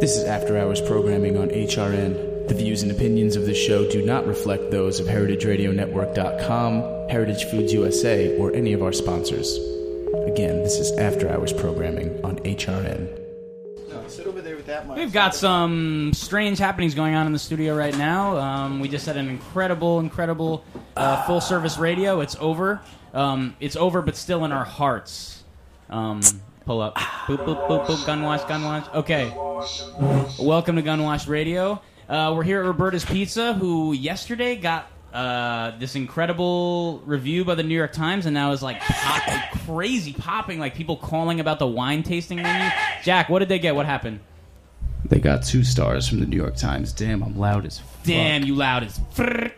This is After Hours programming on HRN. The views and opinions of this show do not reflect those of HeritageRadioNetwork.com, Heritage Foods USA, or any of our sponsors. Again, this is After Hours programming on HRN. Sit over there with that mic. We've got some strange happenings going on in the studio right now. Um, we just had an incredible, incredible uh, full service radio. It's over. Um, it's over, but still in our hearts. Um, pull up. Boop, boop, boop, boop. Gunwash, gunwash. Okay. Welcome to Gunwash Radio. Uh, we're here at Roberta's Pizza, who yesterday got uh, this incredible review by the New York Times, and now is like pop- crazy popping, like people calling about the wine tasting menu. Jack, what did they get? What happened? They got two stars from the New York Times. Damn, I'm loud as fuck. Damn, you loud as frrr.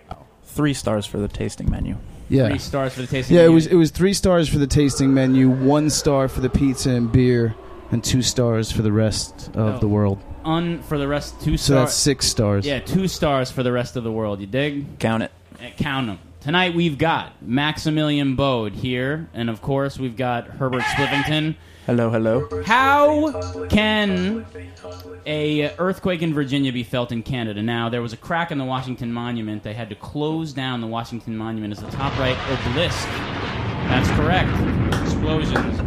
Three stars for the tasting menu. Yeah. Three stars for the tasting Yeah, it menu. was it was three stars for the tasting menu, one star for the pizza and beer, and two stars for the rest of Oh. the world. un for the rest two So stars. that's six stars. Yeah, two stars for the rest of the world. You dig? Count it. Uh, Count them. Tonight we've got Maximilian Bode here, and of course we've got Herbert Spliffington. Hello, hello. How can a earthquake in Virginia be felt in Canada? Now there was a crack in the Washington Monument. They had to close down the Washington Monument as the top right obelisk. That's correct. Explosions.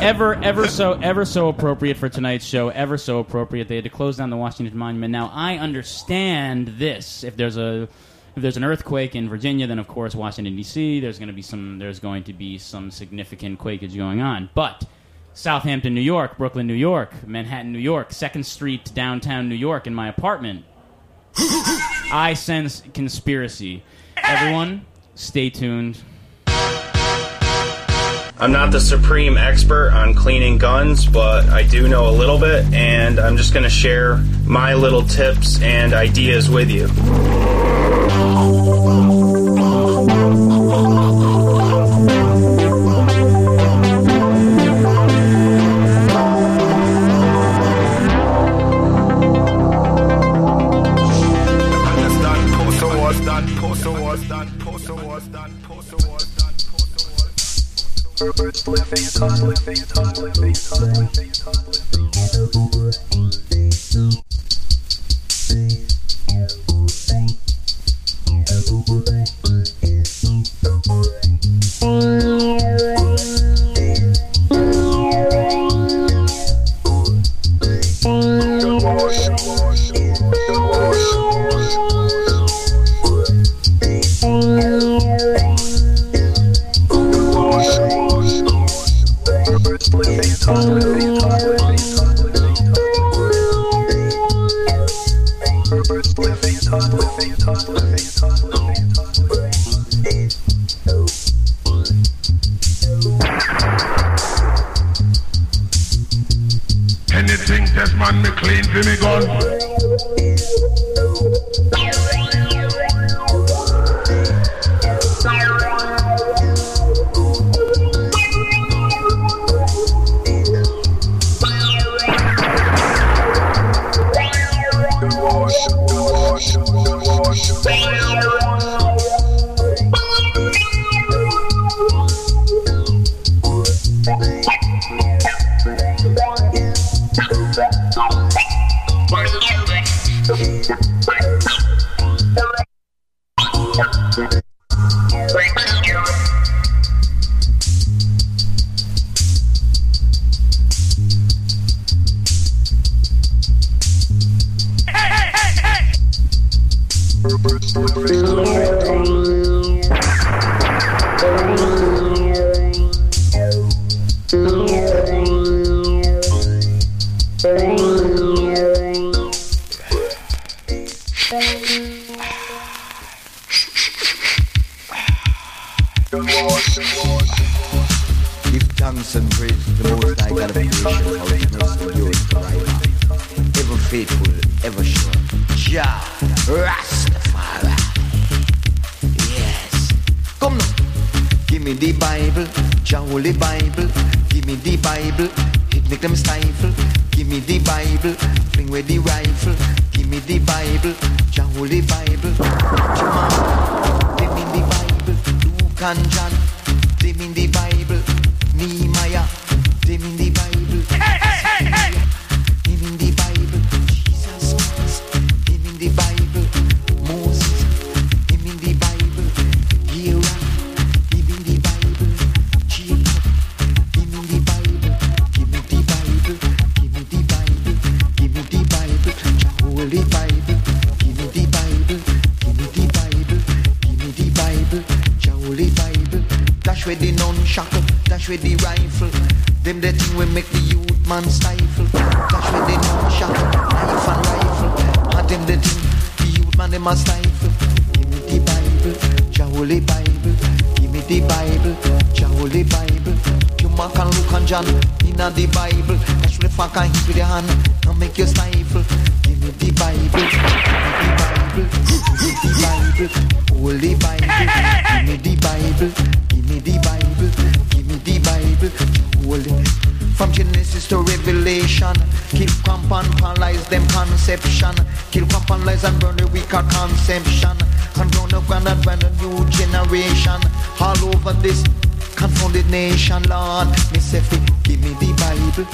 ever, ever so, ever so appropriate for tonight's show. Ever so appropriate. They had to close down the Washington Monument. Now I understand this. If there's a if there's an earthquake in Virginia, then of course Washington D.C. There's going to be some. There's going to be some significant quakage going on. But Southampton, New York, Brooklyn, New York, Manhattan, New York, Second Street, downtown New York, in my apartment. I sense conspiracy. Everyone, stay tuned. I'm not the supreme expert on cleaning guns, but I do know a little bit, and I'm just going to share my little tips and ideas with you. And praise to the Most High creation, how His mercy endures forever. Ever faithful, ever sure. Jah Rastafari. Yes. Come now. Give me the Bible, Jah Holy Bible. Give me the Bible, it make them stifle. Give me the Bible, bring away the rifle. Give me the Bible, Jah Holy Bible. Jah, give me the Bible, John. Me the hand and make you stifle. Give me the Bible, give me the Bible, give me the Bible, Holy Bible. Give me the Bible, give me the Bible, give me the Bible, Holy. From Genesis to Revelation, kill, cramp and paralyze them conception. Kill, cramp lies and burn the weaker conception. And round the ground and burn a new generation. All over this confounded nation, Lord. Me say, give me the Bible,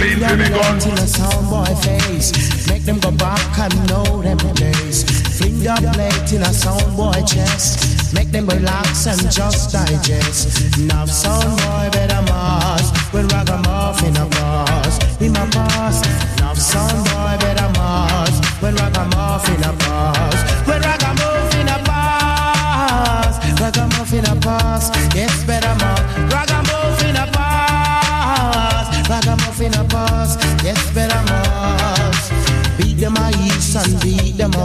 clean for me gun. Till a sound boy face, make them go back and know them place. Fling the plate in a sound boy chest, make them relax and just digest. Now sound boy better mask, but ragamuffin a mask. In my past, now sound boy better mask, when ragamuffin a pass, when ragamuffin a pass, ragamuffin a pass, yes better man,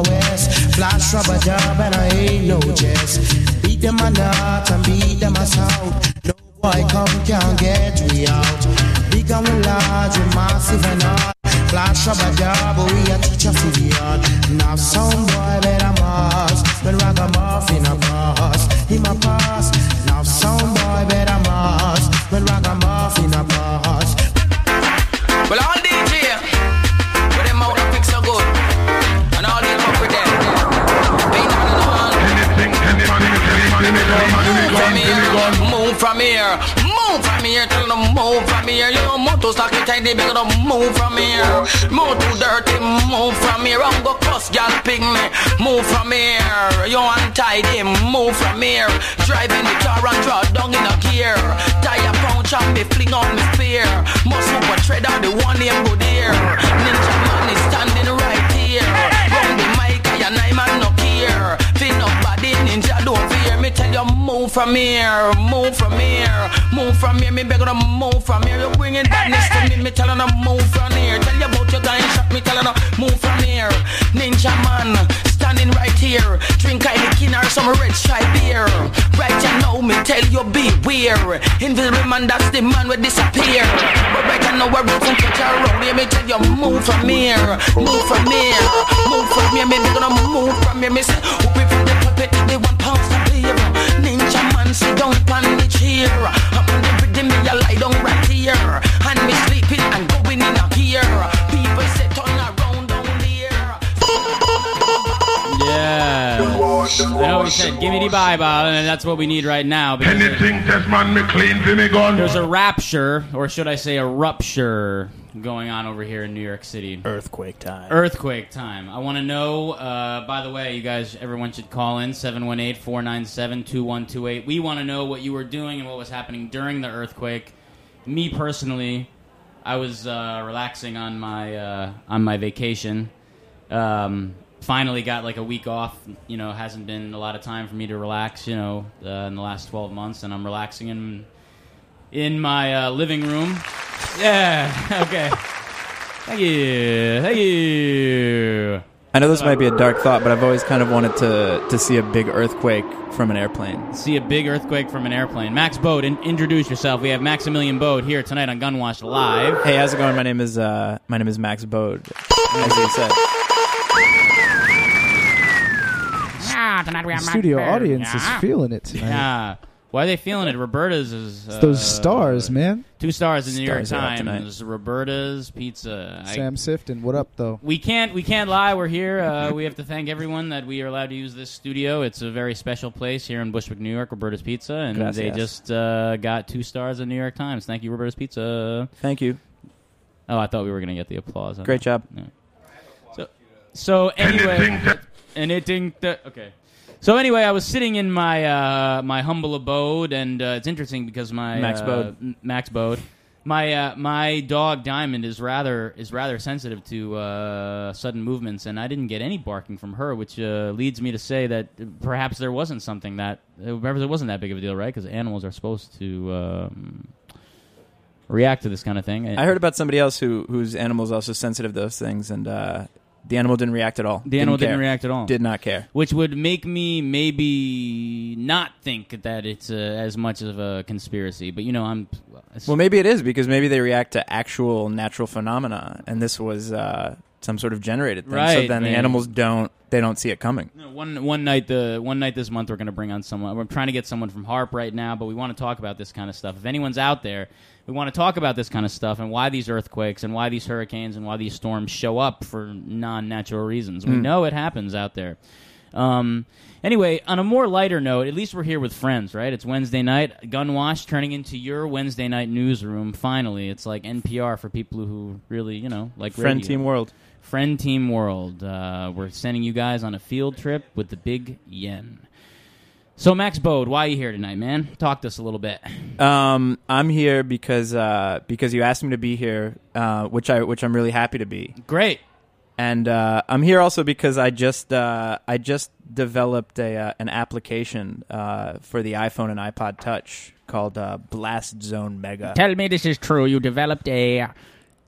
west, flash rubber job and I ain't no jest. Beat them a north and beat them a south. No boy come can't get we out. Big and large, we massive and hard. Flash rubber job, but oh, we a teacher for the art. Now sound boy better mass, when ragamuffin a pass, him a pass. Now sound boy better mass, when ragamuffin from here, move from here, tell them move from here. You know, motor stock it tight, they beg them move from here. Move too dirty, move from here. I'm go cuss, pig me, move from here. You untidy, move from here. Driving the car and draw down in a gear. Tire punch and me fling on me spear. Must super tread on the one name good here. Ninja man is standing right here. Round the mic, I and I man no tell you move from here, move from here, move from here. Me beg you to move from here. You bringing badness to me, me tell you move from here. Tell you about your shop, me tell you move from here. Ninja man, standing right here. Drink Heineken or some red stripe beer. Right you know me tell you beware. Invisible man, that's the man will disappear. But right you know we're roots and catch around here. Me tell you move from here, move from here, move from here. Me beg you to move from here. Me say, who prefer the puppet, the one pound sit down on the chair. I'm on the rhythm, me lie down right here. And me sleeping and going in a gear. People around down there. Yeah. I know we said, give me the Bible, and that's what we need right now. Anything that man me clean for me gun. there's a rapture, or should I say a rupture, going on over here in New York City. Earthquake time. Earthquake time. I want to know, uh, by the way, you guys, everyone should call in 718 497 2128. We want to know what you were doing and what was happening during the earthquake. Me personally, I was uh, relaxing on my uh, on my vacation. Um, finally got like a week off. You know, hasn't been a lot of time for me to relax. You know, uh, in the last twelve months, and I'm relaxing in in my uh, living room. Yeah. Okay. Thank you. Thank you. I know this might be a dark thought, but I've always kind of wanted to to see a big earthquake from an airplane. See a big earthquake from an airplane. Max Bode, in- introduce yourself. We have Maximilian Bode here tonight on Gunwash Live. Hey, how's it going? My name is uh, my name is Max Bode. As you said. The studio audience is feeling it tonight. Yeah. Why are they feeling it? Roberta's is It's those uh, stars, man. Two stars in the New York Stars are out tonight. Times. Roberta's Pizza. I- Sam Sifton, what up though? we can't we can't lie. We're here. Uh, we have to thank everyone that we are allowed to use this studio. It's a very special place here in Bushwick, New York. Roberta's Pizza, and Gracias. they just uh, got two stars in the New York Times. Thank you, Roberta's Pizza. Thank you. Oh, I thought we were going to get the applause. Great job. So, so anyway, and it didn't. Uh, okay. So anyway, I was sitting in my uh, my humble abode, and uh, it's interesting because my Max uh, Bode. M- Max Bode, my uh, my dog Diamond is rather is rather sensitive to uh, sudden movements, and I didn't get any barking from her, which uh, leads me to say that perhaps there wasn't something that uh, perhaps it wasn't that big of a deal, right? Because animals are supposed to. Um, react to this kind of thing. I heard about somebody else who whose animal's also sensitive to those things, and uh, the animal didn't react at all. The animal didn't care. react at all. Did not care. which would make me maybe not think that it's uh, as much of a conspiracy. But you know, I'm Well, maybe it is because maybe they react to actual natural phenomena, and this was uh, some sort of generated thing. so then man. the animals don't they don't see it coming. No, one one night the one night this month we're going to bring on someone. We're trying to get someone from HAARP right now, but we want to talk about this kind of stuff. If anyone's out there, we want to talk about this kind of stuff and why these earthquakes and why these hurricanes and why these storms show up for non-natural reasons. We Mm. know it happens out there. Um, anyway, on a more lighter note, at least we're here with friends, right? It's Wednesday night. Gunwash turning into your Wednesday night newsroom. Finally, it's like NPR for people who really, you know, like Friend radio. Team World. Friend Team World. Uh, we're sending you guys on a field trip with the Big Yen. So, Max Bode, why are you here tonight, man? Talk to us a little bit. Um, I'm here because uh, because you asked me to be here, uh, which I which I'm really happy to be. Great. And uh, I'm here also because I just uh, I just developed a uh, an application uh, for the iPhone and iPod Touch called uh, Blast Zone Mega. Tell me this is true. You developed a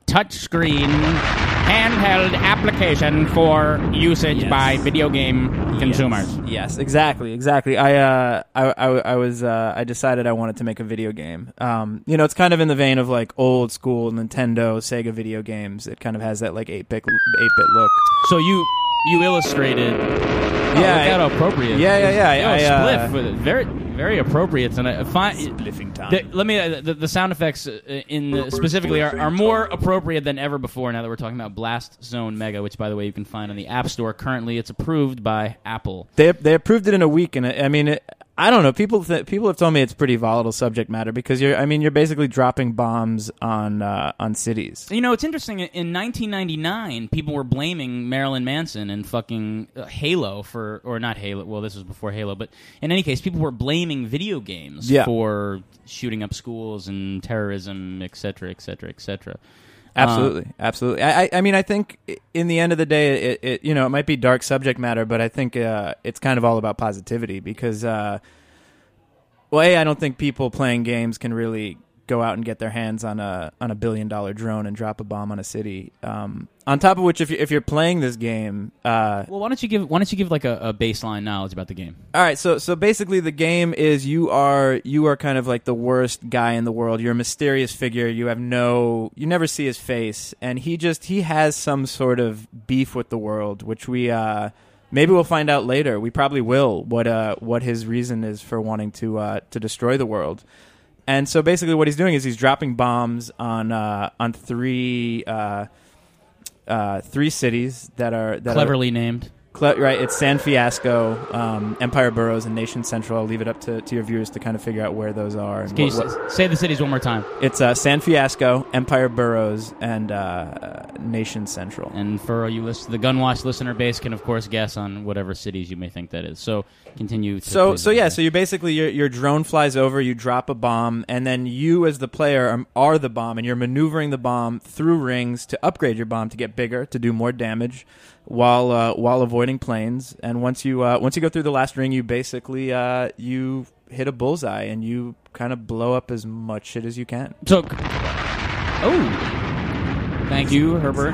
touchscreen handheld application for usage Yes. by video game consumers. Yes, exactly, exactly. I, uh, I, I, I was, uh, I decided I wanted to make a video game. Um, you know, it's kind of in the vein of like old school Nintendo, Sega video games. It kind of has that like eight bit, eight bit look. So you you illustrated. Oh, Yeah, look I- how appropriate. Yeah, yeah, yeah. Yo, I, uh, spliff with it. Very, very appropriate tonight. Fine. Spliffing time. The, let me. Uh, the, the sound effects uh, in the, specifically are, are more appropriate than ever before. Now that we're talking about Blast Zone Mega, which by the way you can find on the App Store currently, it's approved by Apple. They they approved it in a week, and I I mean, it, I don't know. People th- people have told me it's pretty volatile subject matter because you're. I mean, you're basically dropping bombs on uh, on cities. You know, it's interesting. In 1999, people were blaming Marilyn Manson and fucking uh, Halo for, or not Halo. Well, this was before Halo, but in any case, people were blaming video games Yeah. for shooting up schools and terrorism, et cetera, et cetera, et cetera. Absolutely, absolutely. I, I- I mean, I think in the end of the day, it, it you know it might be dark subject matter, but I think uh, it's kind of all about positivity because, uh, well, a I don't think people playing games can really go out and get their hands on a on a billion dollar drone and drop a bomb on a city. Um, on top of which, if you're, if you're playing this game, uh, Well, why don't you give why don't you give like a, a baseline knowledge about the game? all right, so so basically the game is you are you are kind of like the worst guy in the world. You're a mysterious figure. You have no you never see his face and he just he has some sort of beef with the world, which we uh maybe we'll find out later. We probably will what uh what his reason is for wanting to uh to destroy the world. And so basically what he's doing is he's dropping bombs on uh on three uh uh, three cities that are that are, Cleverly named. Right, it's San Fiasco, um, Empire Boroughs, and Nation Central. I'll leave it up to, to your viewers to kind of figure out where those are. Can what- s- what- say the cities one more time? it's uh, San Fiasco, Empire Boroughs, and uh, Nation Central. And for you listen, the Gunwash listener base can of course guess on whatever cities you may think that is. So continue. To So so yeah, so you basically your your drone flies over, you drop a bomb, and then you as the player are, are the bomb, and you're maneuvering the bomb through rings to upgrade your bomb to get bigger, to do more damage, while uh, while avoiding planes. And once you uh, once you go through the last ring, you basically uh, you hit a bullseye, and you kind of blow up as much shit as you can. So, oh, thank you, Herbert.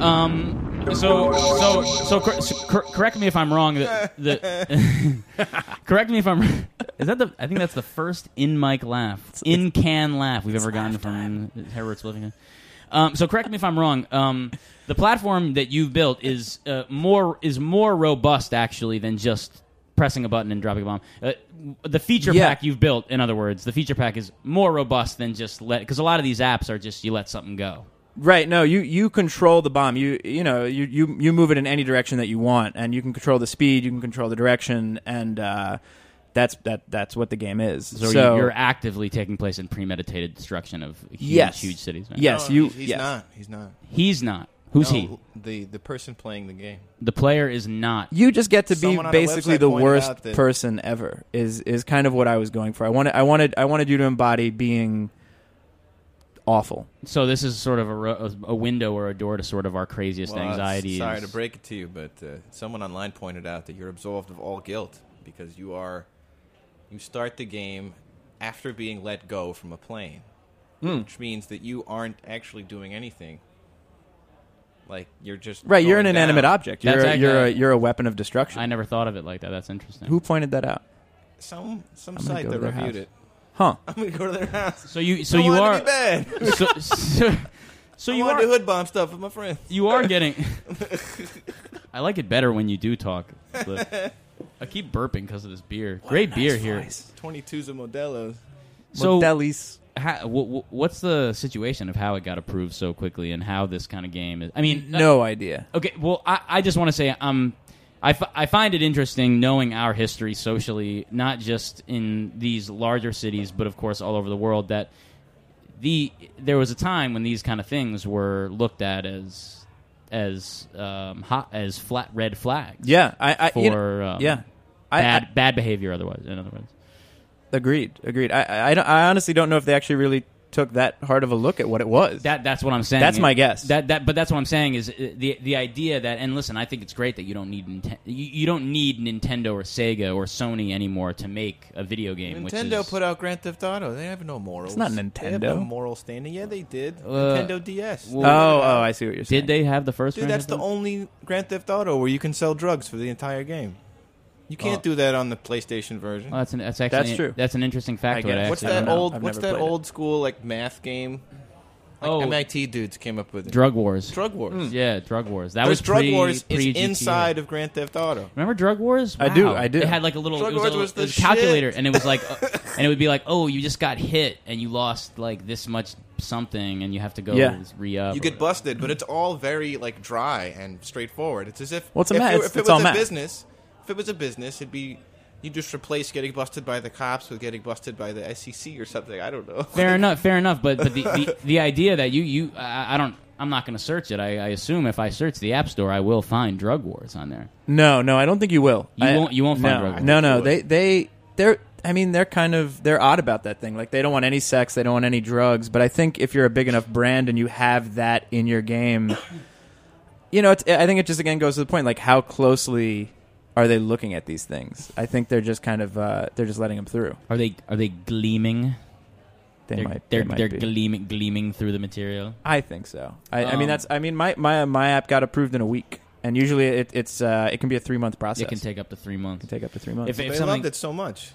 Um, so, so, so, cor- so cor- correct me if I'm wrong. The, the correct me if I'm. Is that the? I think that's the first in mic laugh, in can laugh we've ever gotten from Herbert's living. Um, so correct me if I'm wrong. Um, the platform that you've built is uh, more is more robust actually than just pressing a button and dropping a bomb. Uh, the feature Yeah. pack you've built, in other words, the feature pack is more robust than just let because a lot of these apps are just you let something go. Right. No, you you control the bomb. You you know you you you move it in any direction that you want, and you can control the speed. You can control the direction, and uh, that's that that's what the game is. So, So, you- you're actively taking place in premeditated destruction of huge, Yes. huge cities. right? Yes, No, you. He's, he's yes. not. He's not. He's not. Who's No, he? The the person playing the game. The player is not. You just get to be Someone on a basically website the pointed worst out that- person ever. Is is kind of what I was going for. I wanted I wanted I wanted you to embody being awful. So this is sort of a, ro- a window or a door to sort of our craziest Well, anxieties. Sorry to break it to you, but uh, someone online pointed out that you're absolved of all guilt because you are you start the game after being let go from a plane, Hmm. which means that you aren't actually doing anything. Like you're just Right, you're an going inanimate down. object. You're a, you're a you're a weapon of destruction. I never thought of it like that. That's interesting. Who pointed that out? Some some I'm gonna site go to that their reviewed house. it. Huh? I'm gonna go to their house. So you so Don't you want are to be bad. so, so, so I you want are to hood bomb stuff with my friends. you are getting. I like it better when you do talk. I keep burping because of this beer. Great beer here. Twenty twos of Modelos. So Modelis. wh- wh- what's the situation of how it got approved so quickly and how this kind of game is? I mean, uh, No idea. Okay, well, I, I just want to say um, I, f- I find it interesting knowing our history socially, not just in these larger cities, but of course all over the world. That the there was a time when these kind of things were looked at as as um, hot as flat red flags. Yeah, I, I for you know, um, yeah. I- bad I- bad behavior. Otherwise, in other words. Agreed. Agreed. I, I, I don't- I honestly don't know if they actually really took that hard of a look at what it was. That that's what I'm saying. That's my guess. That that but that's what I'm saying is uh, the the idea that and listen, I think it's great that you don't need Ninten- you, you don't need Nintendo or Sega or Sony anymore to make a video game. which Nintendo is, put out Grand Theft Auto. They have no morals. It's not They have no Nintendo. moral standing. Yeah, they did. Uh, Nintendo DS. well- oh, oh, I see what you're saying. Did they have the first? Dude, Grand that's Theft the only Grand Theft Auto where you can sell drugs for the entire game. You can't Oh. do that on the PlayStation version. Oh, that's an, that's actually That's true. That's an interesting factoid. guess. I what's actually that don't know. old? I've What's never that played it. old school like math game? Like Oh. MIT dudes came up with it. Drug Wars. Drug Wars. Yeah, Drug Wars. That There's was Drug pre, Wars pre is inside of Grand Theft Auto. Remember Drug Wars? I do, I do. It had like a little, Drug it was Wars a, was the it was a calculator, shit. and it was like, uh, and it would be like, oh, you just got hit, and you lost like this much something, and you have to go Yeah. re up. You get busted, but it's all very like dry and straightforward. It's as if Well, it's a if, math- you- it's- if it it's was all a math. business, if it was a business, it'd be you just replace getting busted by the cops with getting busted by the SEC or something. I don't know. Fair enough, fair enough. But but the, the, the idea that you you I, I don't I'm not going to search it. I, I assume if I search the App Store, I will find Drug Wars on there. No, no, I don't think you will. You I- won't- you won't find no, Drug Wars. No, no, they they they're. I mean, they're kind of they're odd about that thing. Like they don't want any sex, they don't want any drugs. But I think if you're a big enough brand and you have that in your game, you know, it's, I think it just again goes to the point. Like how closely are they looking at these things? I think they're just kind of uh, they're just letting them through. Are they are they gleaming? They are might. they're they might they're be. gleaming gleaming through the material. I think so. I, I mean, Um, that's. I mean, my my my app got approved in a week, and usually it, it's uh, it can be a three month process. It can take up to three months. It can take up to three months. If, they if something, loved it so much.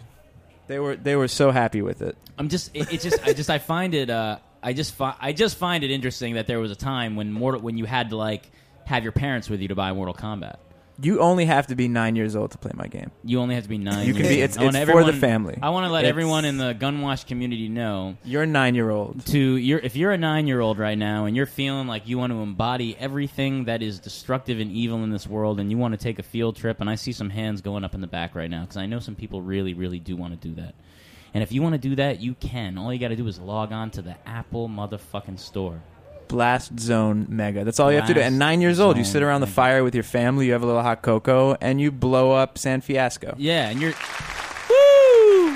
they were they were so happy with it. I'm just it, it's just I just I find it uh I just fi- I just find it interesting that there was a time when Mortal when you had to like have your parents with you to buy Mortal Kombat. You only have to be nine years old to play my game. You only have to be nine. You can years be- old. it's- I want for the family. I want to let It's- everyone in the Gunwash community know You're a nine year old. to you're if you're a nine year old right now and you're feeling like you want to embody everything that is destructive and evil in this world and you want to take a field trip and I see some hands going up in the back right now because I know some people really really do want to do that. And if you want to do that, you can. All you got to do is log on to the Apple motherfucking store. Blast Zone Mega. That's all you have to do. Blast And nine years old, you Zone sit around the Mega. fire with your family, you have a little hot cocoa, and you blow up San Fiasco. Yeah, and you're. Woo!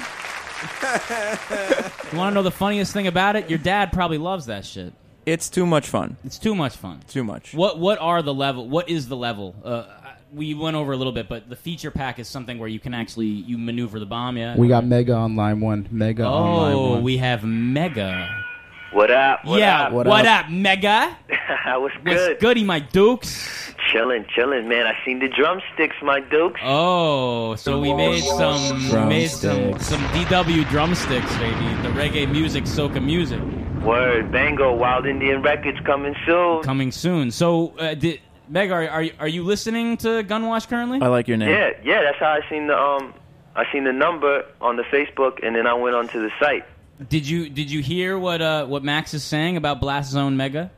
you want to know the funniest thing about it? Your dad probably loves that shit. It's too much fun. It's too much fun. Too much. What What are the level? What is the level? Uh, we went over a little bit, but the feature pack is something where you can actually you maneuver the bomb. Yeah. We got Mega on line one. Mega on line Oh, one. we have Mega. What up? What yeah. up? What, What up? Mega? What's What's good? goody, my dukes? Chilling, chilling, man. I seen the drumsticks, my dukes. Oh, so we made some we made some some DW drumsticks, baby. The reggae music, soca music. Word, Bango, Wild Indian Records coming soon. coming soon. So, uh, did, Meg, are, are you- are you listening to Gunwash currently? I like your name. Yeah, yeah. That's how I seen the um, I seen the number on the Facebook, and then I went onto the site. Did you did you hear what uh what Max is saying about Blast Zone Mega?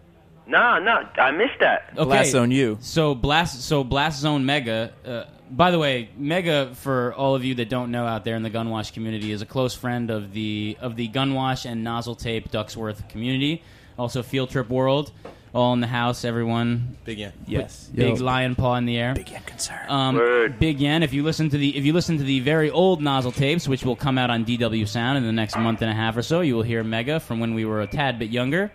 Nah, nah, I missed that. Okay. Blast Zone U. So Blast so Blast Zone Mega. Uh, by the way, Mega for all of you that don't know out there in the Gunwash community is a close friend of the of the Gunwash and Nozzle Tape Ducksworth community. Also Field Trip World. All in the house, everyone. Big Yen. Yes. Big lion paw in the air. Big Yen concern. Um, Word. Big Yen. If you listen to the if you listen to the very old nozzle tapes, which will come out on DW Sound in the next month and a half or so, you will hear Mega from when we were a tad bit younger.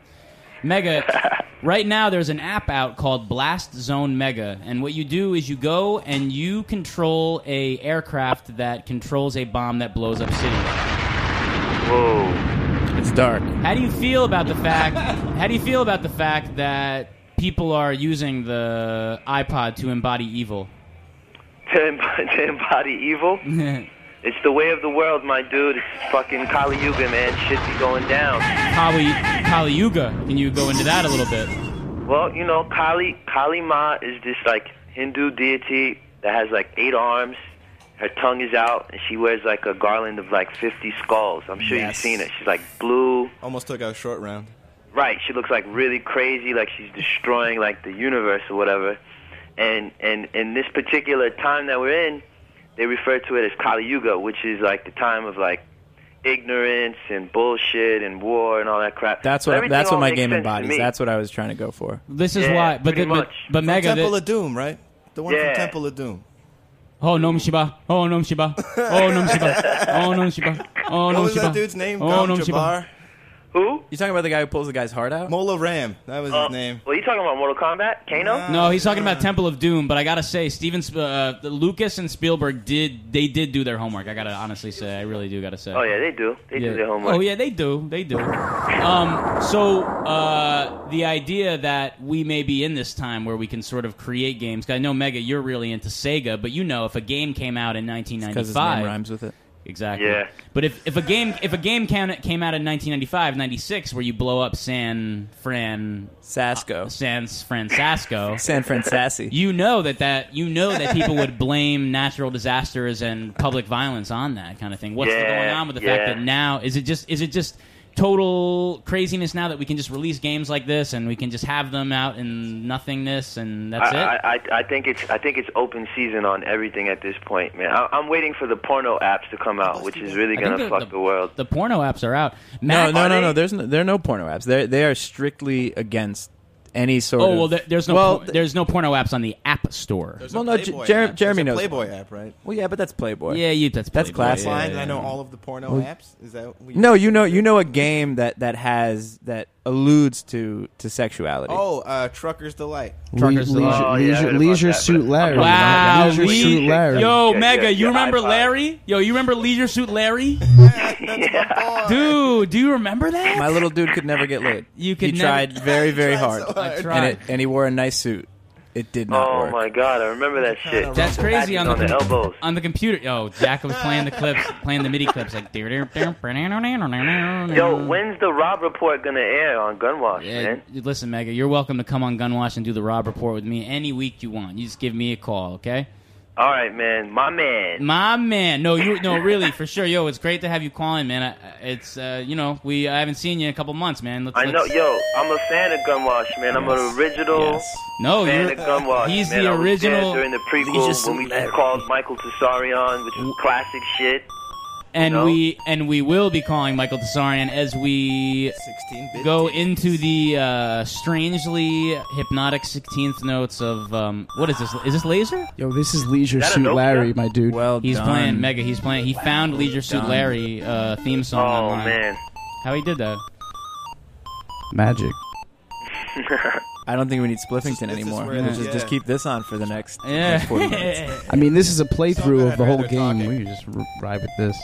Mega. right now, there's an app out called Blast Zone Mega, and what you do is you go and you control a aircraft that controls a bomb that blows up cities. Whoa. It's dark. How do you feel about the fact? How do you feel about the fact that people are using the iPod to embody evil? To, emb- to embody evil. It's the way of the world, my dude. It's fucking Kali Yuga, man. Shit be going down. Kali Kali Yuga. Can you go into that a little bit? Well, you know, Kali Kali Ma is this like Hindu deity that has like eight arms. Her tongue is out, and she wears like a garland of like 50 skulls. I'm sure Yes. you've seen it. She's like blue. Almost took out a short round. Right. She looks like really crazy, like she's destroying like the universe or whatever. And and in this particular time that we're in, they refer to it as Kali Yuga, which is like the time of like ignorance and bullshit and war and all that crap. That's what everything that's what my game embodies. That's what I was trying to go for. This is Yeah, why, but pretty the, but, much. but From Mega. Temple the- of Doom, right? The one Yeah. from Temple of Doom. Oh Nom Shiba. Oh Nom Shiba. Oh Nom Shiba. Oh Nom Shiba. Oh What was Shiba. that dude's name? Oh Nom Shiba. Jabbar? Who? You talking about the guy who pulls the guy's heart out? Mola Ram. That was Uh, his name. Well, you talking about Mortal Kombat? Kano? No, he's talking about Temple of Doom. But I gotta say, Steven, Sp- uh, Lucas and Spielberg did they did do their homework. I gotta honestly say, I really do gotta say. Oh yeah, they do. They Yeah. do their homework. Oh yeah, they do. They do. Um, so uh, the idea that we may be in this time where we can sort of create games. 'cause I know Mega, you're really into Sega, but you know if a game came out in Because his name 1995, rhymes with it. Exactly. Yeah. But if, if a game if a game came, came out in 1995, 96, where you blow up San Fran Sasco. Uh, San Francisco, San Francisco. you know that that you know that people would blame natural disasters and public violence on that kind of thing. What's Yeah, going on with the fact that now is it just is it just total craziness now that we can just release games like this and we can just have them out in nothingness and that's I, it? I, I, I think it's I think it's open season on everything at this point, man. I, I'm waiting for the porno apps to come out, which is really gonna the- fuck the- the, world. the porno apps are out. No, no, no, no. There's no, there are no porno apps. They they are strictly against any sort Oh of. well, there, there's no Well, por- there's no porno apps on the App Store. There's Well, a no, J- Jer- app. Jeremy There's a knows. Playboy app, right? well, yeah, but that's Playboy. Yeah, you that's That's Playboy. classic. Yeah, Blind, yeah, I know all of the porno Well- apps. Is that what No, you know, you know a game that that has that alludes to to sexuality. Oh, uh, Trucker's Delight. Truckers Le- Delight. leisure, Oh, yeah, I leisure, heard about leisure that, suit but- Larry. Wow, leisure we- suit Larry. Yo, Yeah, Mega, yeah, you yeah, remember iPod. Larry? Yo, you remember Leisure Suit Larry? yeah. Dude, do you remember that? My little dude could never get laid. You could he never- tried very, very tried hard, so hard. I tried. and it, and he wore a nice suit. It did not Oh work. my god, I remember that shit. That's crazy on the, on the com- elbows. on the computer. Yo, Jack was playing the clips, playing the MIDI clips like. Yo, Yo, when's the Rob report gonna air on Gunwash, Yeah, man? listen, Mega, you're welcome to come on Gunwash and do the Rob report with me any week you want. You just give me a call, okay? All right, man, my man. My man, no, you, no, really, for sure, yo, it's great to have you calling, man. I, it's, uh, you know, we, I haven't seen you in a couple months, man. Let's, I know, let's- yo, I'm a fan of Gunwash, man. I'm an original Yes. No, fan you're, of Gunwash. he's man. the original, during the prequel when we called Michael Tessarion, which is classic shit. And know? we, and we will be calling Michael Tessarian as we 16 go into the uh, strangely hypnotic 16th notes of um, what is this? Is this Laser? Yo, this is Leisure Is Suit Nokia? Larry, my dude. Well He's done. playing Mega. He's playing. He found Leisure Suit done. Larry uh, theme song Oh online. man. How he did that? Magic. I don't think we need Spliffington This is anymore. where We'll the- just, just keep this on for the next, Yeah. next 40 minutes. I mean, this is a playthrough good of the whole game. talking. We can just r- ride with this.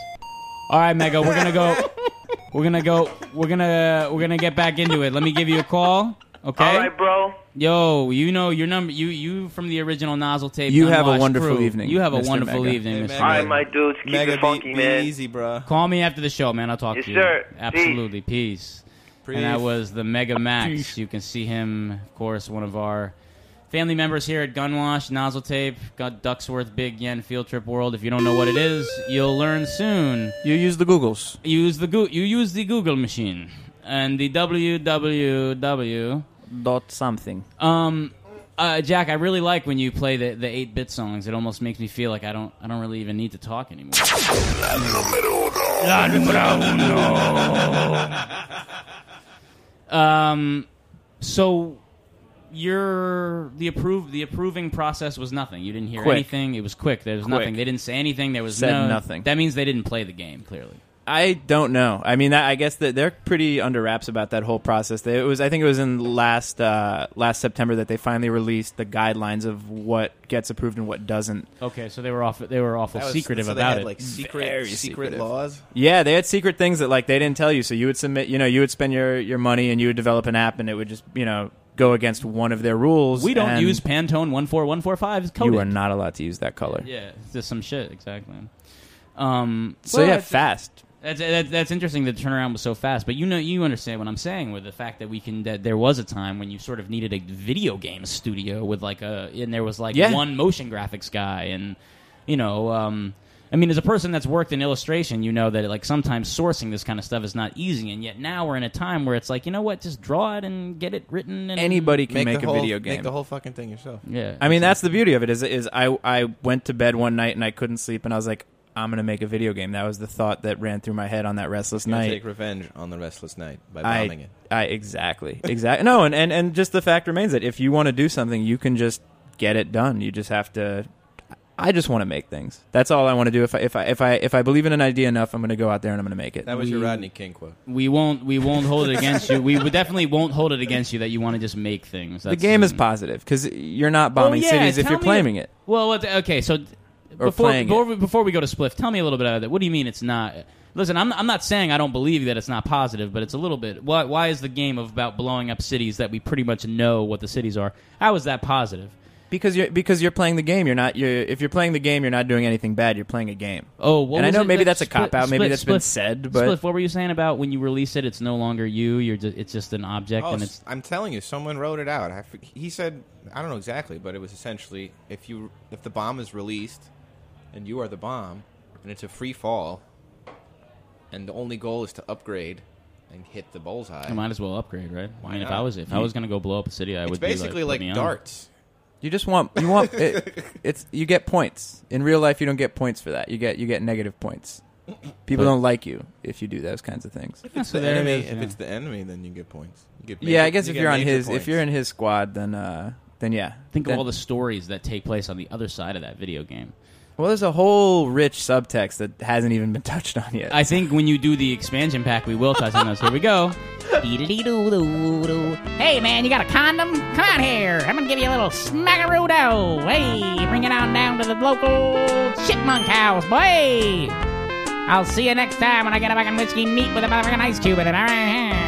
All right, Mega. We're gonna go. We're gonna go. We're gonna we're gonna get back into it. Let me give you a call. Okay. All right, bro. Yo, you know your number. You you from the original nozzle tape. You have a wonderful crew. evening, You have a Mr. wonderful Mega. evening, Hey, Mr. Mega. All right, my dudes, keep Mega, it funky, be, man. be easy, bro. Call me after the show, man. I'll talk Yes, to you. sir. Absolutely. Peace. Peace. And that was the Mega Max. You can see him, of course, one of our family members here at Gunwash, Nozzle Tape, got Ducksworth Big Yen Field Trip World. If you don't know what it is, you'll learn soon. You use the Googles. Use the Goo- you use the Google machine and the www. Dot something. Um, uh, Jack, I really like when you play the the eight bit songs. It almost makes me feel like I don't I don't really even need to talk anymore. Um, so your the approve the approving process was nothing. You didn't hear Quick. anything. It was quick. There was Quick. nothing. They didn't say anything. There was Said no nothing. That means they didn't play the game. Clearly, I don't know. I mean, I guess that they're pretty under wraps about that whole process. It was, I think, it was in last uh, last September that they finally released the guidelines of what gets approved and what doesn't. okay. So they were off. They were awful That was- secretive so they about had, it. Like secret, Very secret secretive. laws. Yeah, they had secret things that like they didn't tell you. So you would submit, you know, you would spend your your money and you would develop an app, and it would just, you know, go against one of their rules. we don't and use Pantone one four one four five. It's coded. You are not allowed to use that color. Yeah, it's just some shit. Exactly. Um, So yeah, that's- fast. That's, that's that's interesting. The turnaround was so fast, but you know, you understand what I'm saying with the fact that we can. That there was a time when you sort of needed a video game studio with like a, and there was like Yeah. one motion graphics guy, and you know, um, I mean, as a person that's worked in illustration, you know that like sometimes sourcing this kind of stuff is not easy, and yet now we're in a time where it's like, you know what, just draw it and get it written. And Anybody can make, the a whole, video game. Make the whole fucking thing yourself. Yeah, I mean, that's the beauty of it. Is is I I went to bed one night and I couldn't sleep, and I was like, I'm gonna make a video game. That was the thought that ran through my head on that restless Gonna night. Take revenge on the restless night by I, bombing it. I exactly, exactly. no, and, and and just the fact remains that if you want to do something, you can just get it done. You just have to. I just want to make things. That's all I want to do. If I if I if I if I believe in an idea enough, I'm going to go out there and I'm going to make it. That was your Rodney King quote. we won't we won't hold it against you. We would definitely won't hold it against you that you want to just make things. the game is mm. positive because you're not bombing Oh, yeah, cities if you're me- claiming it. Well, okay, so Or before playing it. before we, before we go to Spliff, tell me a little bit about that. What do you mean it's not? Listen, I'm I'm not saying I don't believe that it's not positive, but it's a little bit. Why why is the game of about blowing up cities that we pretty much know what the cities are? How is that positive? Because you're because you're playing the game. You're not. You're if you're playing the game, you're not doing anything bad. You're playing a game. Oh, what and I was know it maybe that that's a Split- cop out. Maybe Split- that's been Split- said, but Spliff, what were you saying about when you release it? It's no longer you. You're just, it's just an object, Oh, and it's I'm telling you, someone wrote it out. I f- he said, I don't know exactly, but it was essentially if you if the bomb is released, and you are the bomb, and it's a free fall, and the only goal is to upgrade and hit the bullseye. I might as well upgrade, right? Why I mean, if not? I was if I was going to go blow up a city, I it's would basically be like, like, put me on. darts. You just want you want it, it's you get points in real life. You don't get points for that. You get you get negative points. People But- don't like you if you do those kinds of things. If it's So the there enemy, is, if it's the enemy, then you get points. You get yeah, I guess you if you're on his points. if you're in his squad, then uh, then yeah. Think Then- of all the stories that take place on the other side of that video game. Well, there's a whole rich subtext that hasn't even been touched on yet. I think when you do the expansion pack, we will touch on those. Here we go. Hey, man, you got a condom? Come on here. I'm gonna give you a little smackaroo Hey, bring it on down to the local chipmunk house, boy. I'll see you next time when I get a fucking whiskey neat with a motherfucking ice cube in it. All right.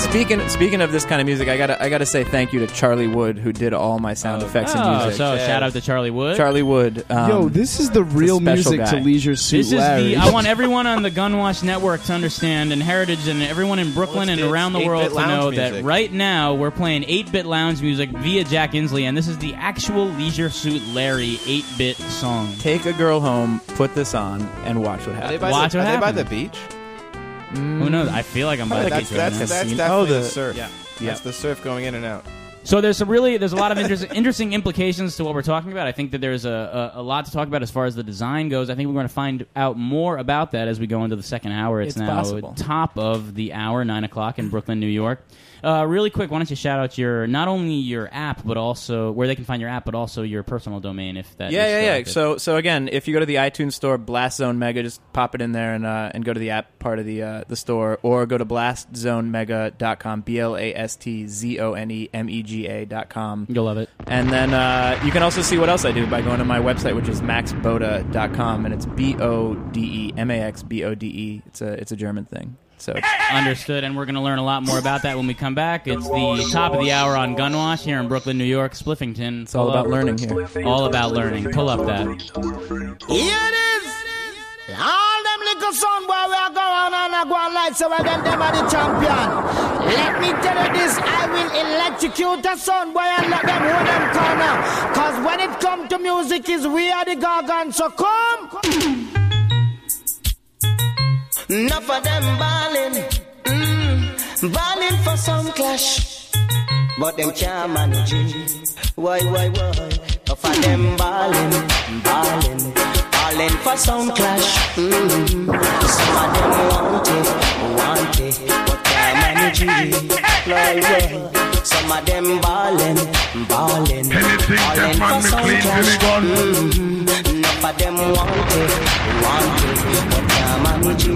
Speaking speaking of this kind of music, I gotta I gotta say thank you to Charlie Wood who did all my sound effects and Oh, music. so shout out to Charlie Wood. Charlie Wood. Um, Yo, this is the real special music to. Leisure Suit This is Larry. the. I want everyone on the Gunwash Network to understand, and Heritage, and everyone in Brooklyn Well, it's- and around the world 8-bit to know lounge that music. right now we're playing 8-bit lounge music via Jack Inslee, and this is the actual Leisure Suit Larry 8-bit song. Take a girl home, put this on, and watch what Are they happens. by, Watch the, what are they by happens. the beach? Who knows? Mm. I feel like I'm by the that's beach that's, right now. that's definitely Oh, the- the surf. yeah. That's Yeah. the surf going in and out. So there's some really there's a lot of interest, interesting implications to what we're talking about. I think that there's a, a, a lot to talk about as far as the design goes. I think we're going to find out more about that as we go into the second hour. It's, It's now possible. top of the hour, nine o'clock in Brooklyn, New York. Uh, really quick, why don't you shout out your not only your app but also where they can find your app, but also your personal domain if that. yeah, is yeah, yeah. active. So, so again, if you go to the iTunes store, Blast Zone Mega, just pop it in there and uh, and go to the app part of the uh, the store, or go to blastzonemega.com, b l a s t z o n e m e g a dot com. you'll love it. And then uh, you can also see what else I do by going to my website, which is maxbode.com, and it's b o d e m a x b o d e. It's a it's a German thing. So Understood, and we're going to learn a lot more about that when we come back. It's the top of the hour on Gunwash here in Brooklyn, New York, Spliffington. it's all Pull about up. learning here. All about learning. Pull up that. Here it is. All them little son boy we are going on I go on like so again them are the champion. Let me tell you this, I will electrocute the sound boy and let them hold them corner. Cause when it come to music is we are the gargans, so come. Enough of them ballin', mm, ballin' for some clash, but them can't manage it. Why, why, why? Enough of them ballin', ballin', ballin' for some clash. Mm, some of them want it, want it, but can't manage it. Why, why? Some of them ballin', ballin', ballin' for some clash. Mm, enough of them want it, want it, but can't manage it.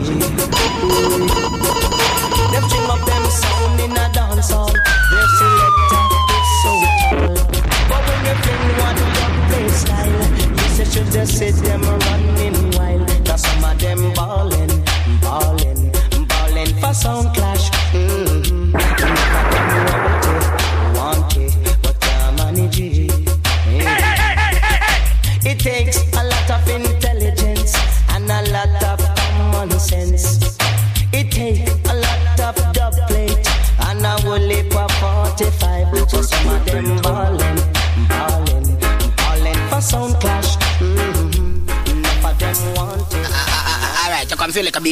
Them string up them sound in a dance hall. Their selector is so tall. But when you bring one up play style, you say should just sit them running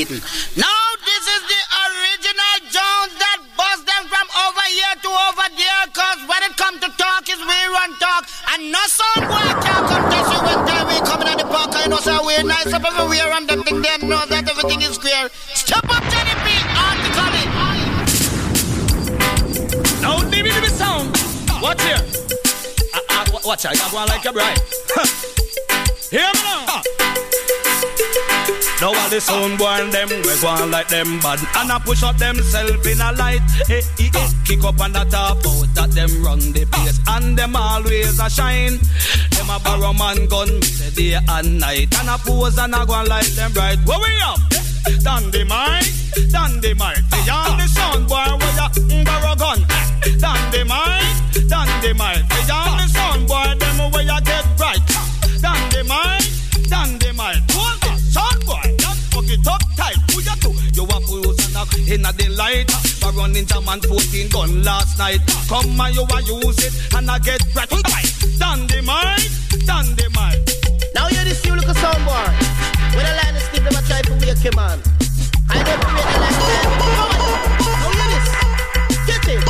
can a beating. Now this is the original Jones that bust them from over here to over there. Cause when it come to talk, is we run talk. And no sound boy can't come test you when time we coming at the park. You know, so we're nice up everywhere and them think them know that everything is square. Step up, Jenny B, artically. Now, leave me the sound. Watch here. Uh, uh, watch out, you're going like your bride. Sound boy them we go on like them bad. And I push up themself in a light. Hey, hey, hey. Kick up and a top out that them run the place. And them always a shine. Them a borrow man gun me day and night. And I pose and I go on like them bright Where we up? Dandy mic, dandy mic. Beyond the sound boy ya mm, borrow gun. Dandy mic, dandy mic. Beyond the in a the light I run ninja man 14 gun last night Come and you a use it And I get bright Dandy mic, dandy mic Now you this you look a sound boy. When the line is stiff, them a try to wake you man. I never read the line. Come on. Now you this. Get it.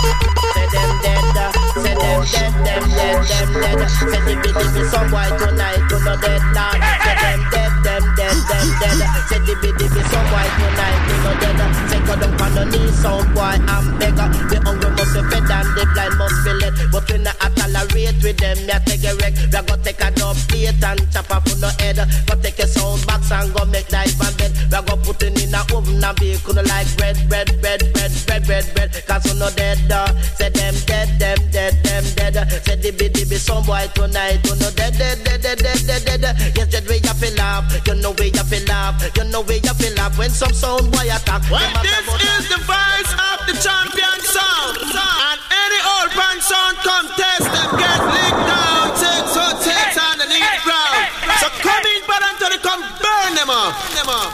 Say them dead. uh, Say them dead. Them dead. Them dead. Say the bitty be some boy tonight. You know dead lord. Say them dead. Them dead. Them dead. Say the bitty be some boy tonight. Dead. Say go down on the knee, sound boy. I'm beggar. The hungry must be fed and the blind must be led. But we not tolerate with them. Me take a wreck. We go take a dub plate and chop off on the head. Go take a sound box and go make knife and bed. We go put it in a oven and bake on like bread, bread, bread, bread, bread, bread, bread. Cause you no dead. Uh. Say them dead, them dead, them dead. Say the bitty be some boy tonight. You no dead, dead, dead, dead, dead, dead. Yes, dead feel laugh. You know way you feel laugh. You know way you feel laugh when some sound boy attack. Well, this is the voice of the champion sound. And any old band sound come test them, get licked down, take so takes on the knee ground. So come in, but until they come burn them up. Them up.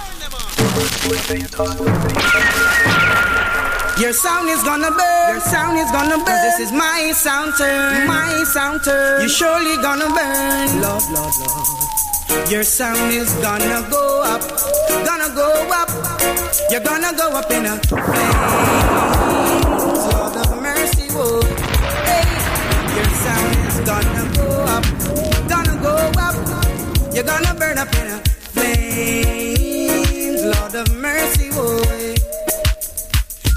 Your sound is gonna burn. Your sound is gonna burn. This is my sound turn. My sound turn. You surely gonna burn. Lord, Lord, Lord. Your sound is gonna go up. Gonna go up. You're gonna go up in a flames. Lord of mercy, Lord. Hey. Your sound is gonna go up. Gonna go up. You're gonna burn up in a flames. Lord of mercy, oh, boy.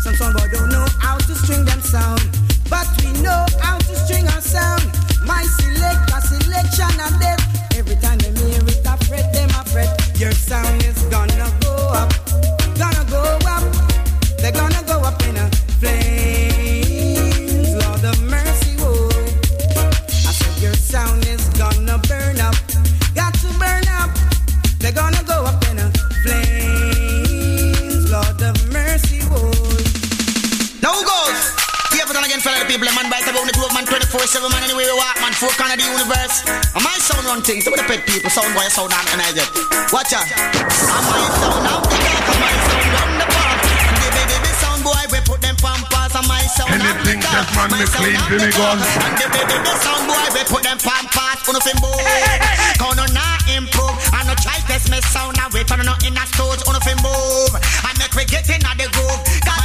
Some sound don't know how to string them sound, but we know how to string our sound. My select, a selection of them. Every time Your sound is gonna go up, 24-7, man, anyway we walk, man, four corner of the universe. And my sound run things, some of the pet people, sound boy, sound organize it. Watch out. And my sound, now the dark, and my sound run the park. The baby the sound boy we put them Pampers on my sound. Anything that man me clean to me gun. And the baby, the sound boy, we put them Pampers on the move. Cause no not improve. And no try test me sound. And we turn no in a stores on the move. And make we get in at the groove.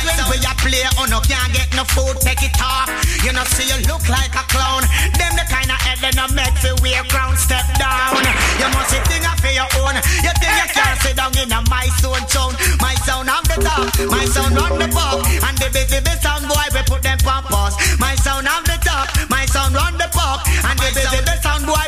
When we a play, on no can't get no food, take it off. You know, see you look like a clown. Them the kind of head they no make for wear crown, step down. You must see thing for your own. You think you can't sit down in a my zone sound. My sound on the top, my sound on the pop. And the busy big sound boy, we put them Pampers. My sound on the top, my sound on the pop. And the busy big sound boy,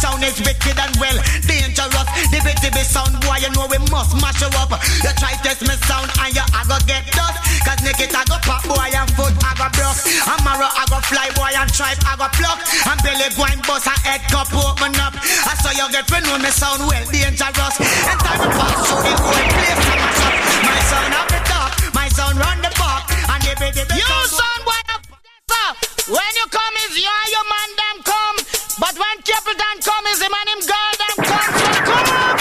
sound is wicked and well dangerous. The big sound boy, you know we must mash you up. You try test me sound and you a go get dust. Cause naked I go pop boy and foot I go block. And marrow I go fly boy and tripe I go pluck. And belly going bust and head cup open up. I saw you get to when me sound well dangerous. And time to pass through the whole place to mash up. My sound up the top, my sound run the back. And the big You sound boy. When you come Capleton come is him and him them come. Come.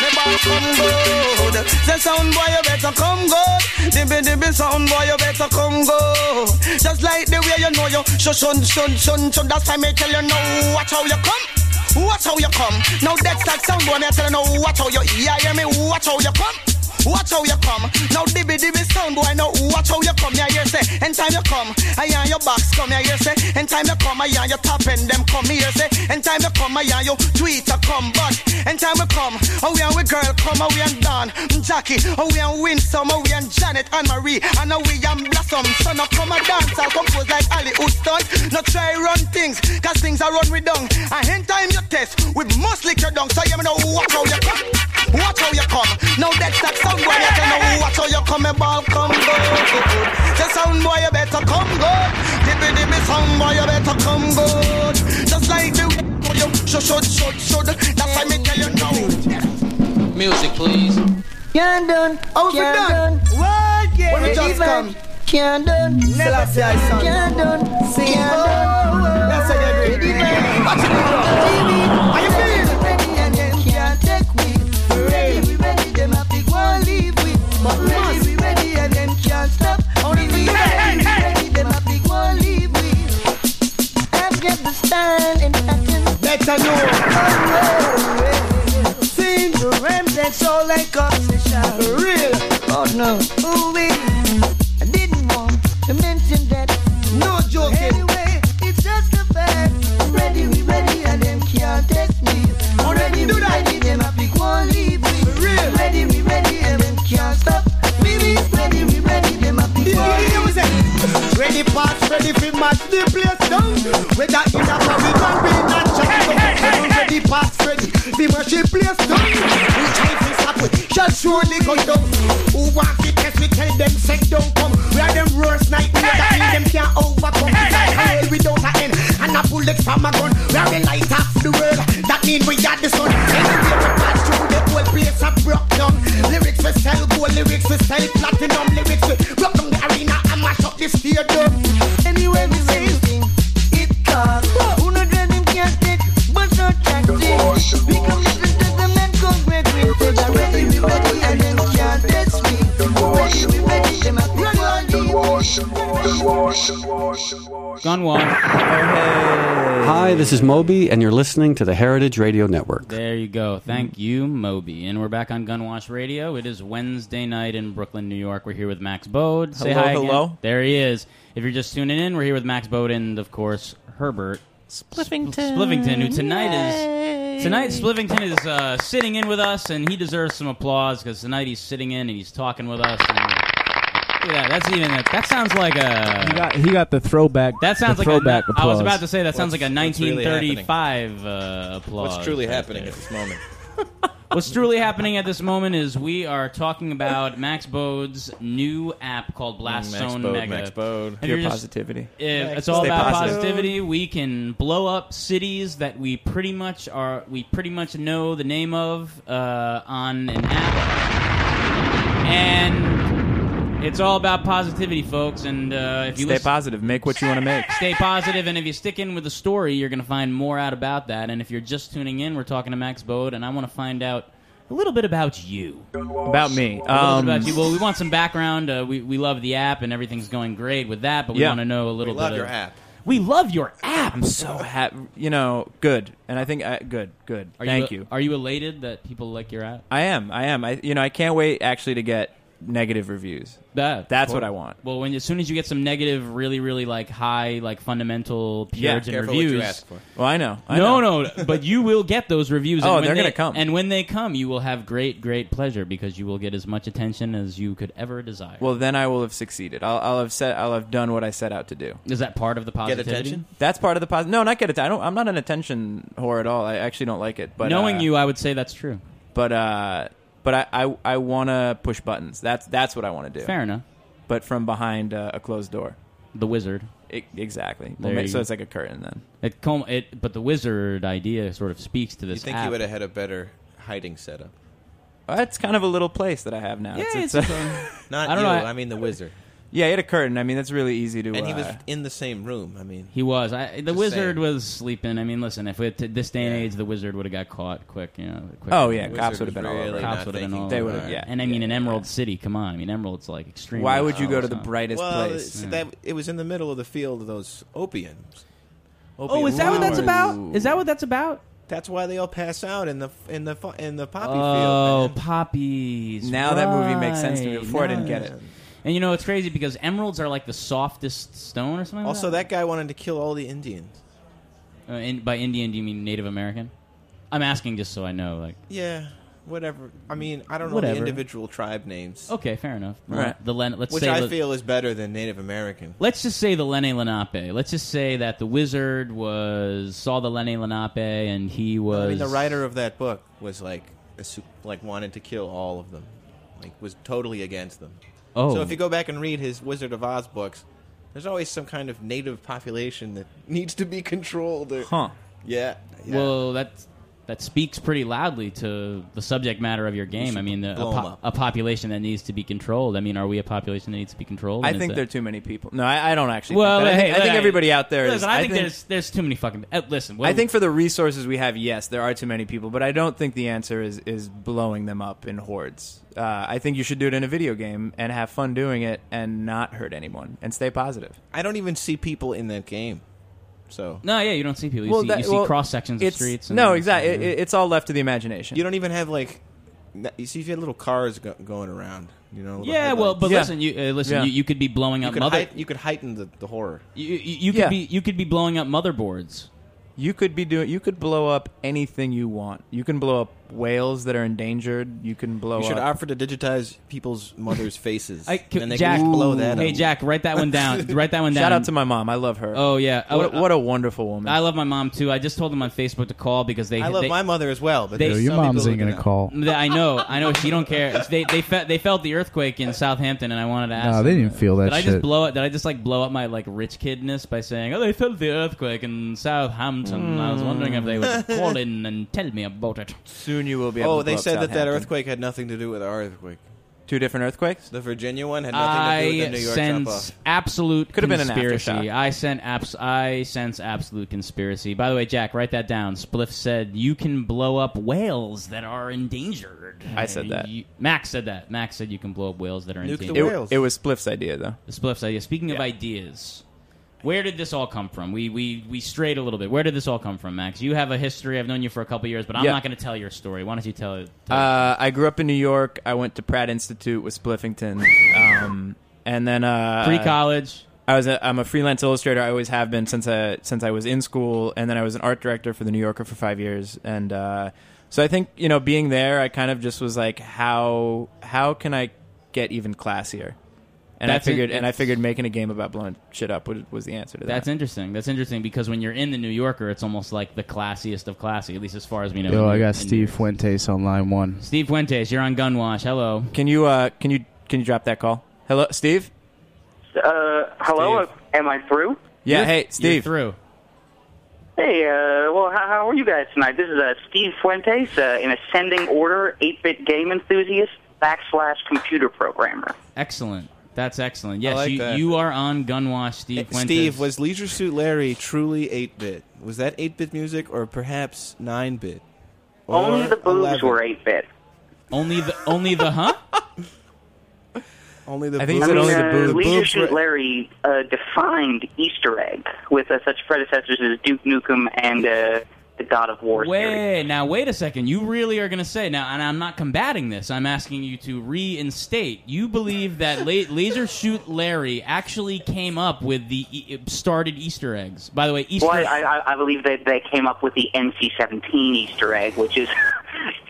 Me ball come good. Say sound boy, you better come good. Dibby dibby sound boy, you better come good. Just like the way you know you shun shun shun shun shun. That's why me tell you now. Watch how you come. Watch how you come. Now that's that sound boy, me tell you now. Watch how you yeah, hear me. Watch how you come. Watch how you come. Now dibby dibby sound boy, now watch how you come. Yeah, you say. Eh, anytime you come, I hear your box come. Yeah, you say. Eh, anytime you come, I hear your top and them come here. Eh, say. Anytime you come, I hear your a come. But anytime we come, oh we and we girl come, oh we and Don, Jackie, oh we and Winsome, oh we and Janet and Marie, and oh we and Blossom. So now come a dance, I'll compose like Ali Houston. No try run things, cause things are run with dung. And anytime you test, we must lick your dung. So you know watch how you come. Watch how you come. Now that's that sound boy, you tell know watch how you come, a ball come good. The sound boy, you better come good. Dibby dibby sound boy, you better come good. Just like the way you should, should, should, should. That's why me tell you now. Music, please. Can't done. How's it done? What? Yeah. When it just come. Can't done. Never say I son. Can't done. Can't oh, done. That's how you do it. Watch it. Better know. Sing the rhymes and soul like obsession. Real. Oh no. Ooh wee. I didn't want to mention that. No joking. Anyway, it's just a fact. Ready, we ready, and them can't test me. Already, we that. ready, them a big one leave me. Real. Ready, we ready, and them can't stop. Me, we ready, we ready, them a Yeah, one yeah, we Ready pass, ready fi match the place down. Whether in a Babylon, we not jump Ready pass, ready the place down. We try to stop it, shall surely go down. Who want to test me? Tell them say don't come. We are them worst nightmare that mean them can't overcome. It's like hell without a end, and a bullet from a gun. We are the light of the world. That mean we got the sun. Anyway, we pass through the whole place of broke down. Lyrics we sell gold, lyrics we sell platinum, lyrics we broke down the arena and mash up the stadium. Leave Gunwash. Hi, this is Moby, and you're listening to the Heritage Radio Network. There you go. Thank you, Moby. And we're back on Gunwash Radio. It is Wednesday night in Brooklyn, New York. We're here with Max Bode. Say Hello, hi again. hello. There he is. If you're just tuning in, we're here with Max Bode and, of course, Herbert Spliffington. Spliffington, who tonight is tonight Spliffington is uh, sitting in with us, and he deserves some applause because tonight he's sitting in and he's talking with us. And, look at that. That's even that. That sounds like a. He got he got the throwback. That sounds the like throwback a, applause. I was about to say that sounds like a What's really 1935 uh, applause. What's truly right happening there. at this moment? What's truly happening at this moment is we are talking about Max Bode's new app called Blast Max Zone Bode, Mega. Max Bode. If Pure you're just- positivity. if it's Stay all about positive. positivity. We can blow up cities that we pretty much are we pretty much know the name of uh, on an app, and it's all about positivity, folks. And uh, if you Stay listen- positive. Make what you want to make. Stay positive, and if you stick in with the story, you're going to find more out about that. And if you're just tuning in, we're talking to Max Bode, and I want to find out a little bit about you. About me. A little Um, bit about you. Well, we want some background. Uh, we we love the app and everything's going great with that, but we Yeah. want to know a little We bit. love of, your app. We love your app. I'm so happy. You know, good. And I think uh, good, good. Are Thank you, you. Are you elated that people like your app? I am. I am. I you know I can't wait actually to get negative reviews. That That's what I want. Well, when as soon as you get some negative, really, really like high, like fundamental Yeah, Puritan careful what reviews. you ask for. Well, I know. I no, know. no, but you will get those reviews. Oh, and when they're they- gonna come. And when they come, you will have great, great pleasure because you will get as much attention as you could ever desire. Well, then I will have succeeded. I'll, I'll have set. I'll have done what I set out to do. Is that part of the positivity? attention? That's part of the positive. No, not get it. I don't. I'm not an attention whore at all. I actually don't like it. But Knowing uh, you, I would say that's true. But uh, but I I, I want to push buttons. That's that's what I want to do. Fair enough. But from behind uh, a closed door. The wizard. I- exactly. There Well, you so it's like a curtain then. It, com- it, but the wizard idea sort of speaks to this. You think app. you would have had a better hiding setup? It's kind of a little place that I have now. Yeah, it's, it's a- a- Not I don't you. know, I, I- mean the wizard. Yeah, he had a curtain. I mean, that's really easy to. And he was uh, in the same room. I mean, He was. I, the Just wizard saying. was sleeping. I mean, listen, if it, this day and age, the wizard would have got caught quick. You know. Quick Oh, yeah, Wizard cops would have was been all over. Cops would have been thinking all They would've- yeah. And I mean, in Emerald City, come on. I mean, Emerald's like extremely. Why would you go to the brightest well, place? it's- that it was in the middle of the field of those opiums. Oh, is that what that's about? Is that what that's about? That's why they all pass out in the in the in the poppy Oh, field. man. poppies. Now that movie makes sense to me. Right, Before I didn't get it. And you know, it's crazy because emeralds are like the softest stone or something. like Also, that guy wanted to kill all the Indians. Uh, in, by Indian, do you mean Native American? I'm asking just so I know. Like, Yeah, whatever. I mean, I don't know Whatever. the individual tribe names. okay, fair enough. Right. The Len- let's Which say I le- feel is better than Native American. Let's just say the Lene Lenape. Let's just say that the wizard was saw the Lene Lenape and he was. I mean, the writer of that book was like, a su- like wanted to kill all of them, like was totally against them. Oh. so if you go back and read his Wizard of Oz books, there's always some kind of native population that needs to be controlled. Or, Huh. Yeah. yeah. Well, that that speaks pretty loudly to the subject matter of your game. I mean, the, a, po- a population that needs to be controlled. I mean, are we a population that needs to be controlled? I And think there are too many people. No, I, I don't actually. Well, think that. I think, I think hey, everybody out there is. Listen, I, think, there's there's too many fucking. Uh, listen, I think for the resources we have, yes, there are too many people, but I don't think the answer is is blowing them up in hordes. Uh, I think you should do it in a video game and have fun doing it and not hurt anyone and stay positive. I don't even see people in that game. So no, yeah, you don't see people. You Well, see, that- you see well, cross sections of streets. And No, exactly. It, it- it's all left to the imagination. you don't even have like, you see, if you had little cars go- going around, you know. little Yeah, well, headlights. but listen, you uh, listen. Yeah. You, you could be blowing you up could, mother. height- you could heighten the, the horror. You, you, you could Yeah. be you could be blowing up motherboards. You could be doing. You could blow up anything you want. You can blow up whales that are endangered. You can blow You should up. offer to digitize people's mothers' faces, I, c- and they Jack, can blow that Hey, up. Jack, write that one down. write that one down. Shout out to my mom. I love her. Oh yeah, What, Oh, what a wonderful woman. I love my mom too. I just told them on Facebook to call because they. I love they, my mother as well, but They- there's Yo, your some mom's people ain't gonna do call. I know, I know. She don't care. They they felt they felt the earthquake in Southampton, and I wanted to ask. No, they didn't feel that Did I just blow it? Did I just like blow up my like rich kidness by saying, "Oh, they felt the earthquake in Southampton"? I was wondering if they would call in and tell me about it. Soon you will be. Able Oh, to they blow up said that that Southampton. earthquake had nothing to do with our earthquake. Two different earthquakes. The Virginia one had nothing to do with I the New York sense drop-off. absolute Could have been an conspiracy. aftershock. I sense abs- I sense absolute conspiracy. By the way, Jack, write that down. Spliff said you can blow up whales that are endangered. I said that. You- Max said that. Max said you can blow up whales that are Nuke the endangered. whales. It, it was Spliff's idea, though. The Spliff's idea. Speaking of ideas, where did this all come from? We, we we strayed a little bit. Where did this all come from, Max? You have a history. I've known you for a couple years, but I'm Yeah. not going to tell your story. Why don't you tell it? tell Uh, I grew up in New York. I went to Pratt Institute with Spliffington, um, and then uh, Free college. I was a, I'm a freelance illustrator. I always have been since I, since I was in school, and then I was an art director for the New Yorker for five years. And uh, so I think you know, being there, I kind of just was like, how how can I get even classier? And That's I it. figured, and I figured making a game about blowing shit up was, was the answer to that. That's interesting. That's interesting because when you're in the New Yorker, it's almost like the classiest of classy, at least as far as we know. Yo, in- I got in- Steve Fuentes on line one. Steve Fuentes, you're on Gunwash. Hello. Can you uh, can you can you drop that call? Hello, Steve. Uh, hello, am I through? Yeah, You're- hey, You're Steve. through. Hey, uh, well, how, how are you guys tonight? This is uh, Steve Fuentes, uh, an ascending order 8-bit game enthusiast backslash computer programmer. Excellent. That's excellent. Yes, like you, that. you are on Gunwash, Steve Fuentes. Steve, was Leisure Suit Larry truly 8-bit? Was that 8-bit music or perhaps 9-bit? Only the boobs 11? were 8-bit. Only the only the huh? Only the I think he boobs. said only uh, the boobs. Leisure boobs Suit were- Larry uh, defined Easter egg with uh, such predecessors as Duke Nukem and uh, the God of War series. Wait, now wait a second. You really are going to say now, and I'm not combating this. I'm asking you to reinstate. You believe that La- Leisure Suit Larry actually came up with the e- started Easter eggs. By the way, Easter. Well, I, I, I believe that they came up with the NC-17 Easter egg, which is.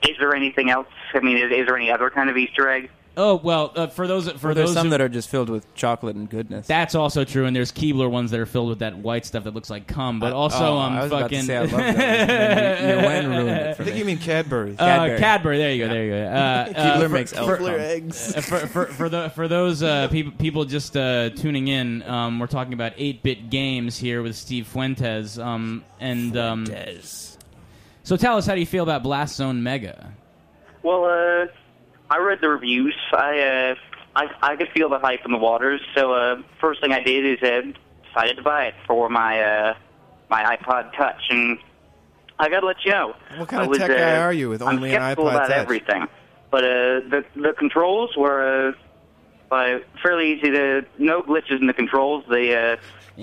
is there anything else? I mean, is, is there any other kind of Easter egg? Oh well, uh, for those for Or there's those some who- that are just filled with chocolate and goodness. That's also true, and there's Keebler ones that are filled with that white stuff that looks like cum. But also, oh, um, I was about to fucking. say I love those, and then you- you went and ruined it for I think me. you mean Cadbury. Uh, Cadbury. Cadbury. There you go. There you go. Uh, Keebler uh, makes for, elf cum. eggs. uh, for, for, for, the, for those uh, people, people just uh, tuning in, um, we're talking about 8 bit games here with Steve Fuentes. Um, and um, So tell us, how do you feel about Blast Zone Mega? Well, uh, I read the reviews. I, uh, I, I could feel the hype in the waters. So, uh, first thing I did is uh, decided to buy it for my uh, my iPod Touch, and I gotta let you know. What kind I of was, tech uh, guy are you with only I'm only an skeptical iPod about Touch? everything, but uh, the the controls were uh, by fairly easy to no glitches in the controls. The uh,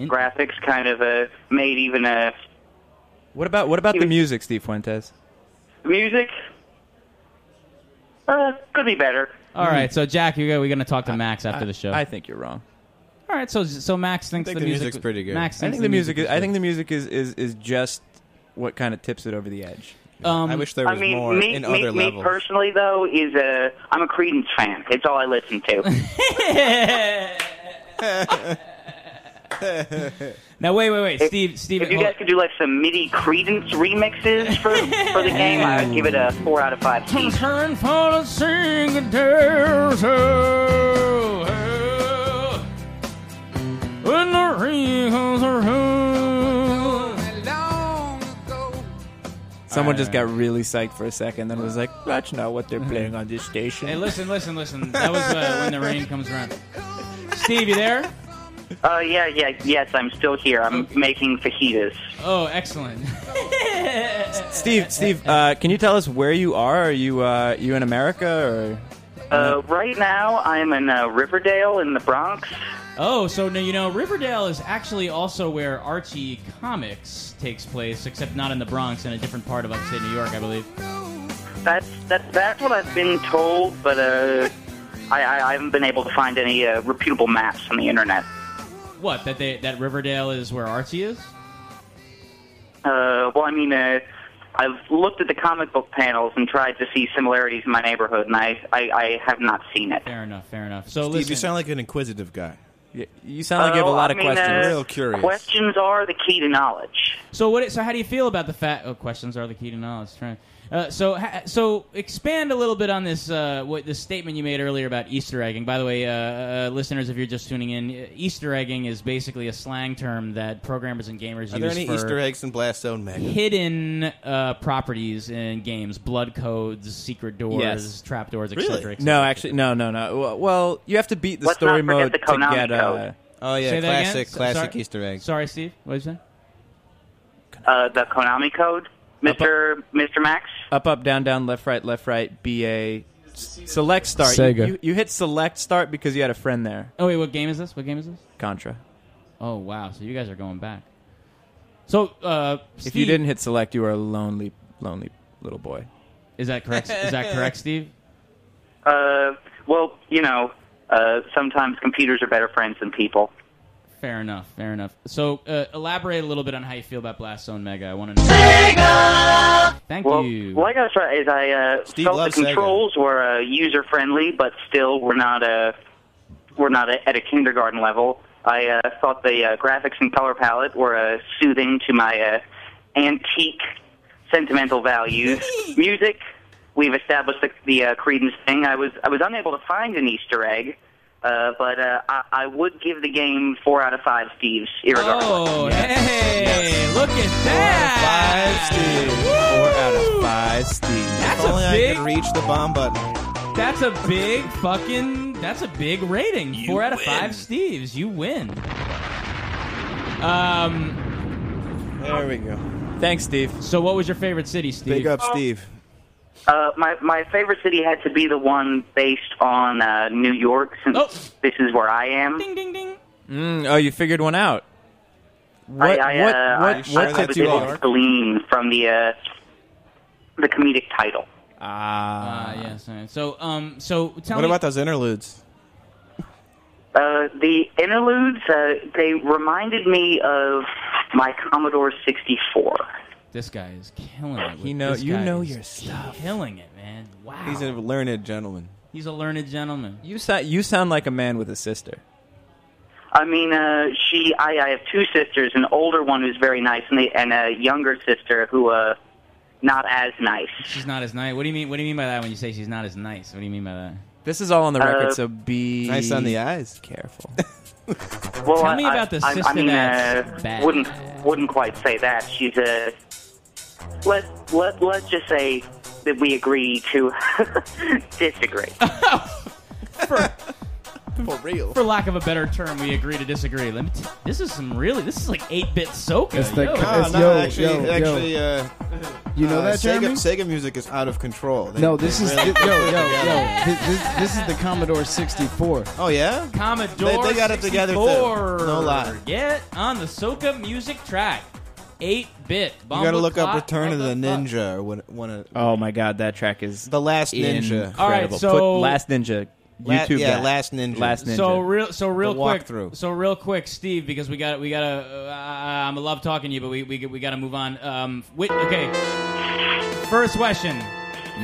graphics kind of uh, made even uh, What about what about the music, Steve Fuentes? music. Uh, could be better. All right, so Jack, you're, we're going to talk to Max after the show. I think you're wrong. All right, so so Max thinks think the, the music, music's pretty good. Max I thinks think the music. Is, I think the music is, is is just what kind of tips it over the edge. Um, I wish there I was mean, more me, in me, other me levels. personally, though, is uh, I'm a Creedence fan. It's all I listen to. now wait, wait, wait, Steve, Steve. if you hold- guys could do like some MIDI Creedence remixes for for the game, I'd give it a four out of five. Steve. Turn for the singing dares, oh, oh. When the rain comes around. Someone just got really psyched for a second, then was like, "That's not what they're playing on this station." Hey, listen, listen, listen. That was uh, when the rain comes around. Steve, you there? Uh, yeah, yeah, yes, I'm still here. I'm making fajitas. Oh, excellent. Steve, Steve, uh, can you tell us where you are? Are you uh, you in America or? Uh, right now, I'm in uh, Riverdale in the Bronx. Oh, so no, you know, Riverdale is actually also where Archie Comics takes place, except not in the Bronx, in a different part of upstate New York, I believe. That's that, that's what I've been told, but uh, I, I, I haven't been able to find any uh, reputable maps on the internet. What? That they that Riverdale is where Archie is? Uh, well, I mean, uh, I've looked at the comic book panels and tried to see similarities in my neighborhood, and I, I, I have not seen it. Fair enough. Fair enough. So Steve, listen, you sound like an inquisitive guy. You sound like you have a lot I of mean, questions. uh, Real curious. Questions are the key to knowledge. So what? So how do you feel about the fact? Oh, questions are the key to knowledge. Uh, so so expand a little bit on this. Uh, what the statement you made earlier about Easter egging. By the way, uh, uh, listeners, if you're just tuning in, uh, Easter egging is basically a slang term that programmers and gamers Are use there any for Easter eggs in Blast Zone Mega? hidden uh, properties in games, blood codes, secret doors, Yes. trapdoors, Really? etc. et No, actually, no, no, no. Well- Well, you have to beat the Let's story mode the to get. Uh, code. Oh yeah, Say that again? classic, So- classic sorry? Easter egg. Sorry, Steve. What did you say? Uh, the Konami code, Mister Mister Max. up, up, down, down, left, right, left, right. B A. Select start. You- Sega. You, you hit select start because you had a friend there. Oh wait, what game is this? What game is this? Contra. Oh wow, so you guys are going back. So, uh, If you didn't hit select, you were a lonely, lonely little boy. is that correct? is that correct, Steve? Uh, well, you know, uh, sometimes computers are better friends than people. Fair enough. Fair enough. So, uh, elaborate a little bit on how you feel about Blast Zone Mega. I want to know. Thank well, you. like I was trying, is I uh, Steve felt the loves Sega. controls were uh, user friendly, but still were not uh, were not at a kindergarten level. I uh, thought the uh, graphics and color palette were uh, soothing to my uh, antique sentimental values. Music, we've established the, the uh, Creedence thing. I was I was unable to find an Easter egg. Uh, but uh, I, I would give the game four out of five Steves, irregardless. Oh, hey, look at that! Four out of five, Steve. That's If only a I big. could reach the bomb button. That's a big fucking. That's a big rating. Four out of five Steves. You win. Um. There we go. Thanks, Steve. So, what was your favorite city, Steve? Big up, Steve. Uh, my my favorite city had to be the one based on uh, New York, since this is where I am. Ding ding ding. Mm, oh, you figured one out. What? I, I, what? uh, what? I, what I, I was you able off? to glean from the uh, the comedic title. Ah, yes. all right. So, um, so tell what me about those interludes? Uh, the interludes uh, they reminded me of my Commodore 64. This guy is killing it. He with- know- this you guy know is your stuff. Killing it, man. Wow. He's a learned gentleman. He's a learned gentleman. You sound you sound like a man with a sister. I mean, uh, she. I, I have two sisters, an older one who's very nice, and, the, and a younger sister who, uh, not as nice. She's not as nice. What do you mean? What do you mean by that when you say she's not as nice? What do you mean by that? This is all on the record, Uh, so be Nice on the eyes. Careful. Well, Tell I, me I- about the I, sister I mean, that's uh, bad. wouldn't wouldn't quite say that. She's a. Let let let's just say that we agree to disagree. For real. For lack of a better term, we agree to disagree. Let me t- this is some really. This is like eight bit soca. It's the- Yo. it's- no, yo, actually, yo, yo. actually, uh, You know uh, that, Sega, Sega music is out of control. They- No, this is really yo yo yo. This, this, this is the Commodore 64. Oh yeah, Commodore They- they got it together, too. 64. No lie. Get on the soca music track. Eight bit. You got to look up Return of the Ninja or what, one of Oh my god, that track is the Last Ninja. Incredible. All right, so- Put Last Ninja. La- YouTube. yeah, that. Last Ninja. Last Ninja. So real, so real The quick. walkthrough. So real quick, Steve, because we got we got to. Uh, I'm love talking to you, but we we, we got to move on. Um, whi- okay. First question.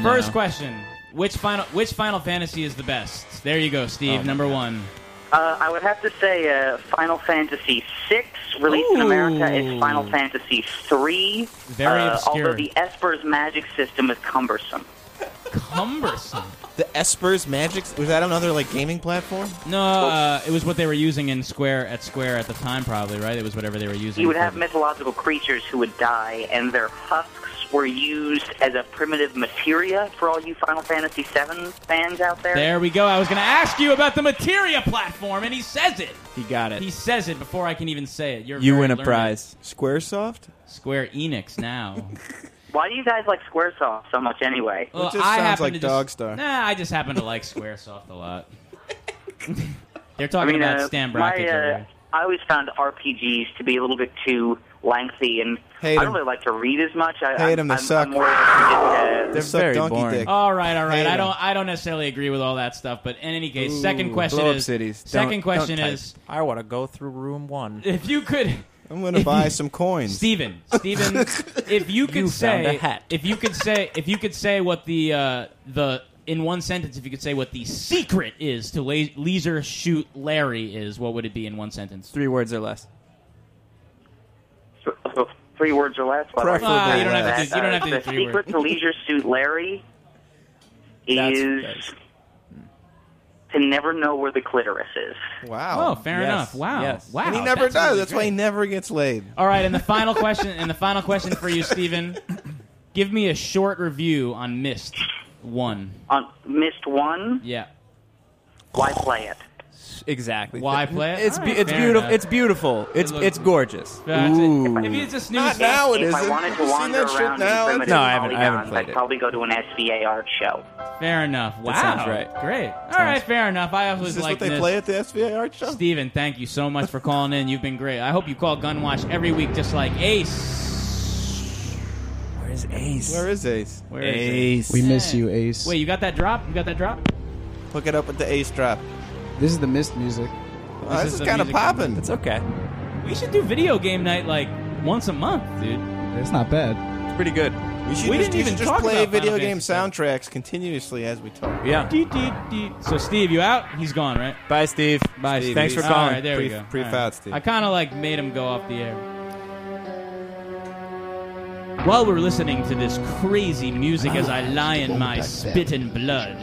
First No. question. Which final which Final Fantasy is the best? There you go, Steve. Oh, my number one. Uh, I would have to say uh, Final Fantasy VI, released in America, is Final Fantasy III. Very uh, obscure. Although the Esper's magic system is cumbersome. Cumbersome. The Esper's Magic was that another like gaming platform? No, uh, it was what they were using in Square at Square at the time, probably right. It was whatever they were using. You would for- have mythological creatures who would die, and their husks were used as a primitive materia for all you Final Fantasy VII fans out there. There we go. I was going to ask you about the Materia platform, and he says it. He got it. He says it before I can even say it. You're You win a learned. prize. SquareSoft. Square Enix now. Why do you guys like SquareSoft so much anyway? Well, just I sounds like to just, Dogstar. Nah, I just happen to like SquareSoft a lot. They're talking I mean, about uh, Stan my, Brackett. uh. I always found RPGs to be a little bit too lengthy, and Hate I 'em. don't really like to read as much. I, Hate I'm, 'em, they I'm, suck. I'm more of a, uh, They suck donkey dick. All right, all right. Hate I 'em. don't. I don't necessarily agree with all that stuff, but in any case, Ooh, second question blow up is. cities. Second Don't- question don't type. is, I want to go through room one. if you could. I'm gonna buy some coins. Steven, Steven, if you could You say, found a hat. if you could say, if you could say what the uh, the in one sentence, if you could say what the secret is to la- Leisure Suit Larry is, what would it be in one sentence? Three words or less. Three words or less. but Preferably I- you don't have to do- you don't uh, have to do The three secret words. to Leisure Suit Larry is that's- to never know where the clitoris is. Wow. Oh, fair Yes, enough. Wow, yes. wow. And he never that's does. really That's why he great. never gets laid. All right, and the final question, and the final question for you, Steven. Give me a short review on Myst One. On Myst One, Yeah. why play it? Exactly. Why play it? It's be- it's fair beautiful. enough. It's beautiful. It's looks- it's gorgeous. That's it. Ooh. If it's a snooze Not fest- now. It If I isn't. wanted to Have you seen wander that shit around now? in primitive No, I haven't- I haven't played I'd it. probably go to an SVA art show. Fair enough. Wow. sounds right. Great. All right, fair enough. I always Is this like what they this. play at the SVA art show? Steven, thank you so much for calling in. You've been great. I hope you call Gunwash every week, just like Ace. Where's Ace? Where is Ace? Where is Ace. We miss you, Ace. Wait, you got that drop? You got that drop? Hook it up with the Ace drop. This is the Myst music. Oh, This this is is kind of popping. It's okay. We should do video game night like once a month, dude. It's not bad. It's pretty good. We should We just, didn't you even should just talk play about video Final game Fantasy soundtracks continuously as we talk. Yeah. Dee, dee, dee. So, Steve, you out? He's gone, right? Bye, Steve. Bye, Steve. Thanks for All calling. right, there we Pre- go. pre- All fout, Steve. I kind of like made him go off the air. While we're listening to this crazy music as I lie in my spit and blood,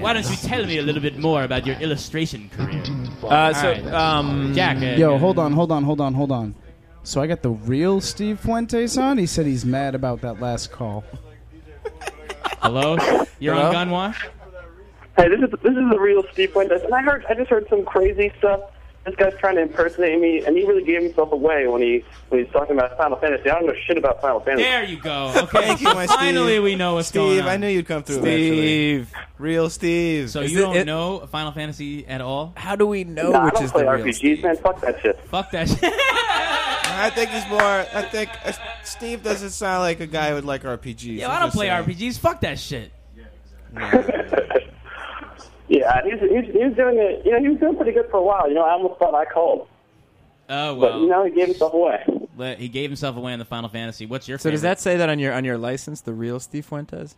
why don't you tell me a little bit more about your illustration career? Uh, so, All right. um, Jack, uh, Yo, hold on, hold on, hold on, hold on. So I got the real Steve Fuentes on. He said he's mad about that last call. Hello, you're Hello? on Gunwash. Hey, this is this is the real Steve Fuentes, and I heard I just heard some crazy stuff this guy's trying to impersonate me, and he really gave himself away when he when he's talking about Final Fantasy. I don't know shit about Final Fantasy. There you go. Okay, Thank you, my finally we know what's Steve, going on. I knew you'd come through. Steve. eventually. real Steve. So Is you it- don't it- know Final Fantasy at all? How do we know Nah, I which don't is play the real RPGs, man. Fuck that shit. Fuck that shit. I think he's more. I think uh, Steve doesn't sound like a guy who would like RPGs. Yo, I'm don't just play saying. RPGs. Fuck that shit. Yeah, he's, he's, he's doing it. You know, he was doing pretty good for a while. You know, I almost thought I called, Oh well. but you know, he gave himself away. Let- He gave himself away in the Final Fantasy. What's your favorite? So favorite? does that say that on your on your license, the real Steve Fuentes?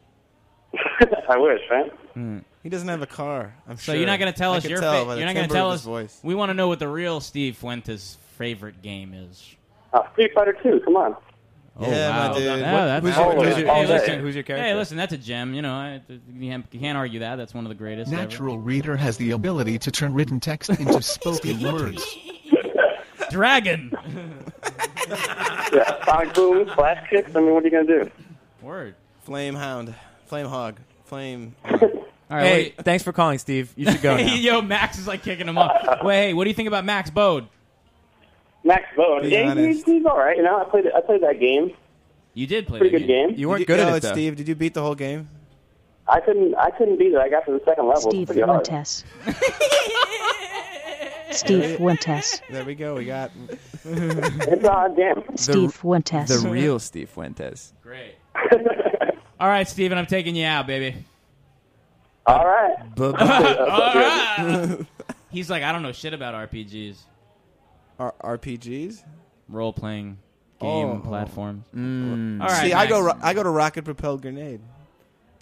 I wish, man. He doesn't have a car. I'm So sure. you're not going to tell I us your tell fa- you're not going to tell us voice. We want to know what the real Steve Fuentes' favorite game is. Uh, Street Fighter Two. Come on. Oh, Yeah, my wow. dude. Yeah, What- who's your- hey, who's your- hey, listen, who's your Hey, listen, that's a gem. You know, I, you can't- argue that. That's one of the greatest. ever. Natural Reader has the ability to turn written text into spoken words. Dragon. Yeah, Sonic Boom, Flash Kicks. I mean, what are you gonna do? Word. Flame Hound, Flame Hog, Flame. All right, hey, wait. thanks for calling, Steve. You should go now. Yo, Max is like kicking him off. Wait, hey, what do you think about Max Bode? Max Bone. Be Yeah, he's, honest. he's all right. You know, I played I played that game. You did play Pretty the good game. You weren't Did good yo, at it though. Steve, did you beat the whole game? I couldn't I couldn't beat it. I got to the second level. Steve pretty hard. Fuentes. Steve Fuentes. There we go. We got. It's a hard game. Steve Fuentes. The real Steve Fuentes. Great. All right, Steven, I'm taking you out, baby. All right. All right. He's like, I don't know shit about RPGs, R- RPGs. role playing game Oh. platforms. Mm. All right, See, I go. Ro- I go to rocket propelled grenade,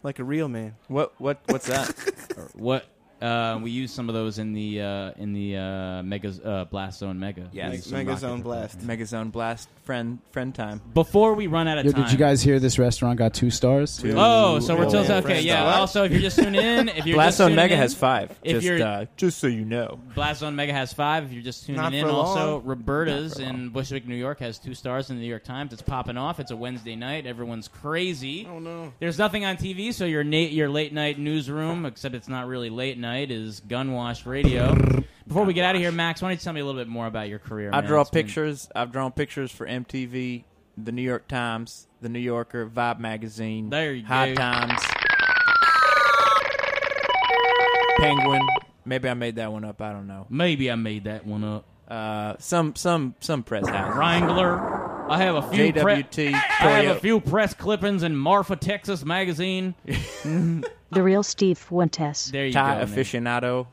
like a real man. What what what's that? What? Uh, we use some of those in the uh, in the uh, Mega uh, Blast Zone Mega. Yes. We use some Mega Zone. Blast. Megazone Blast friend friend time. Before we run out of Yo, time. did you guys hear this restaurant got two stars? Oh, so we're Oh, still yeah, okay. friends Yeah. are- Also, if you're just tuning in, if you're Blast just Zone tuning Mega in, has five. If just you're uh, just so you know. Blast Zone Mega has five. If you're just tuning Not in, for also long. Roberta's in Bushwick, New York, has two stars in the New York Times. It's popping off. It's a Wednesday night. Everyone's crazy. Oh no. There's nothing on TV, so your na- your late night newsroom, except it's not really late night, is Gunwash Radio. Before we get out of here, Max, why don't you tell me a little bit more about your career? I man? draw It's been- pictures. I've drawn pictures for MTV, the New York Times, the New Yorker, Vibe magazine, There you High go. Times, Penguin. Maybe I made that one up. I don't know. Maybe I made that one up. Uh, some some some press house. Wrangler. I have a few. pre- JWT. I have a few press clippings in Marfa, Texas magazine. The real Steve Fuentes. There you Thai go. man. aficionado.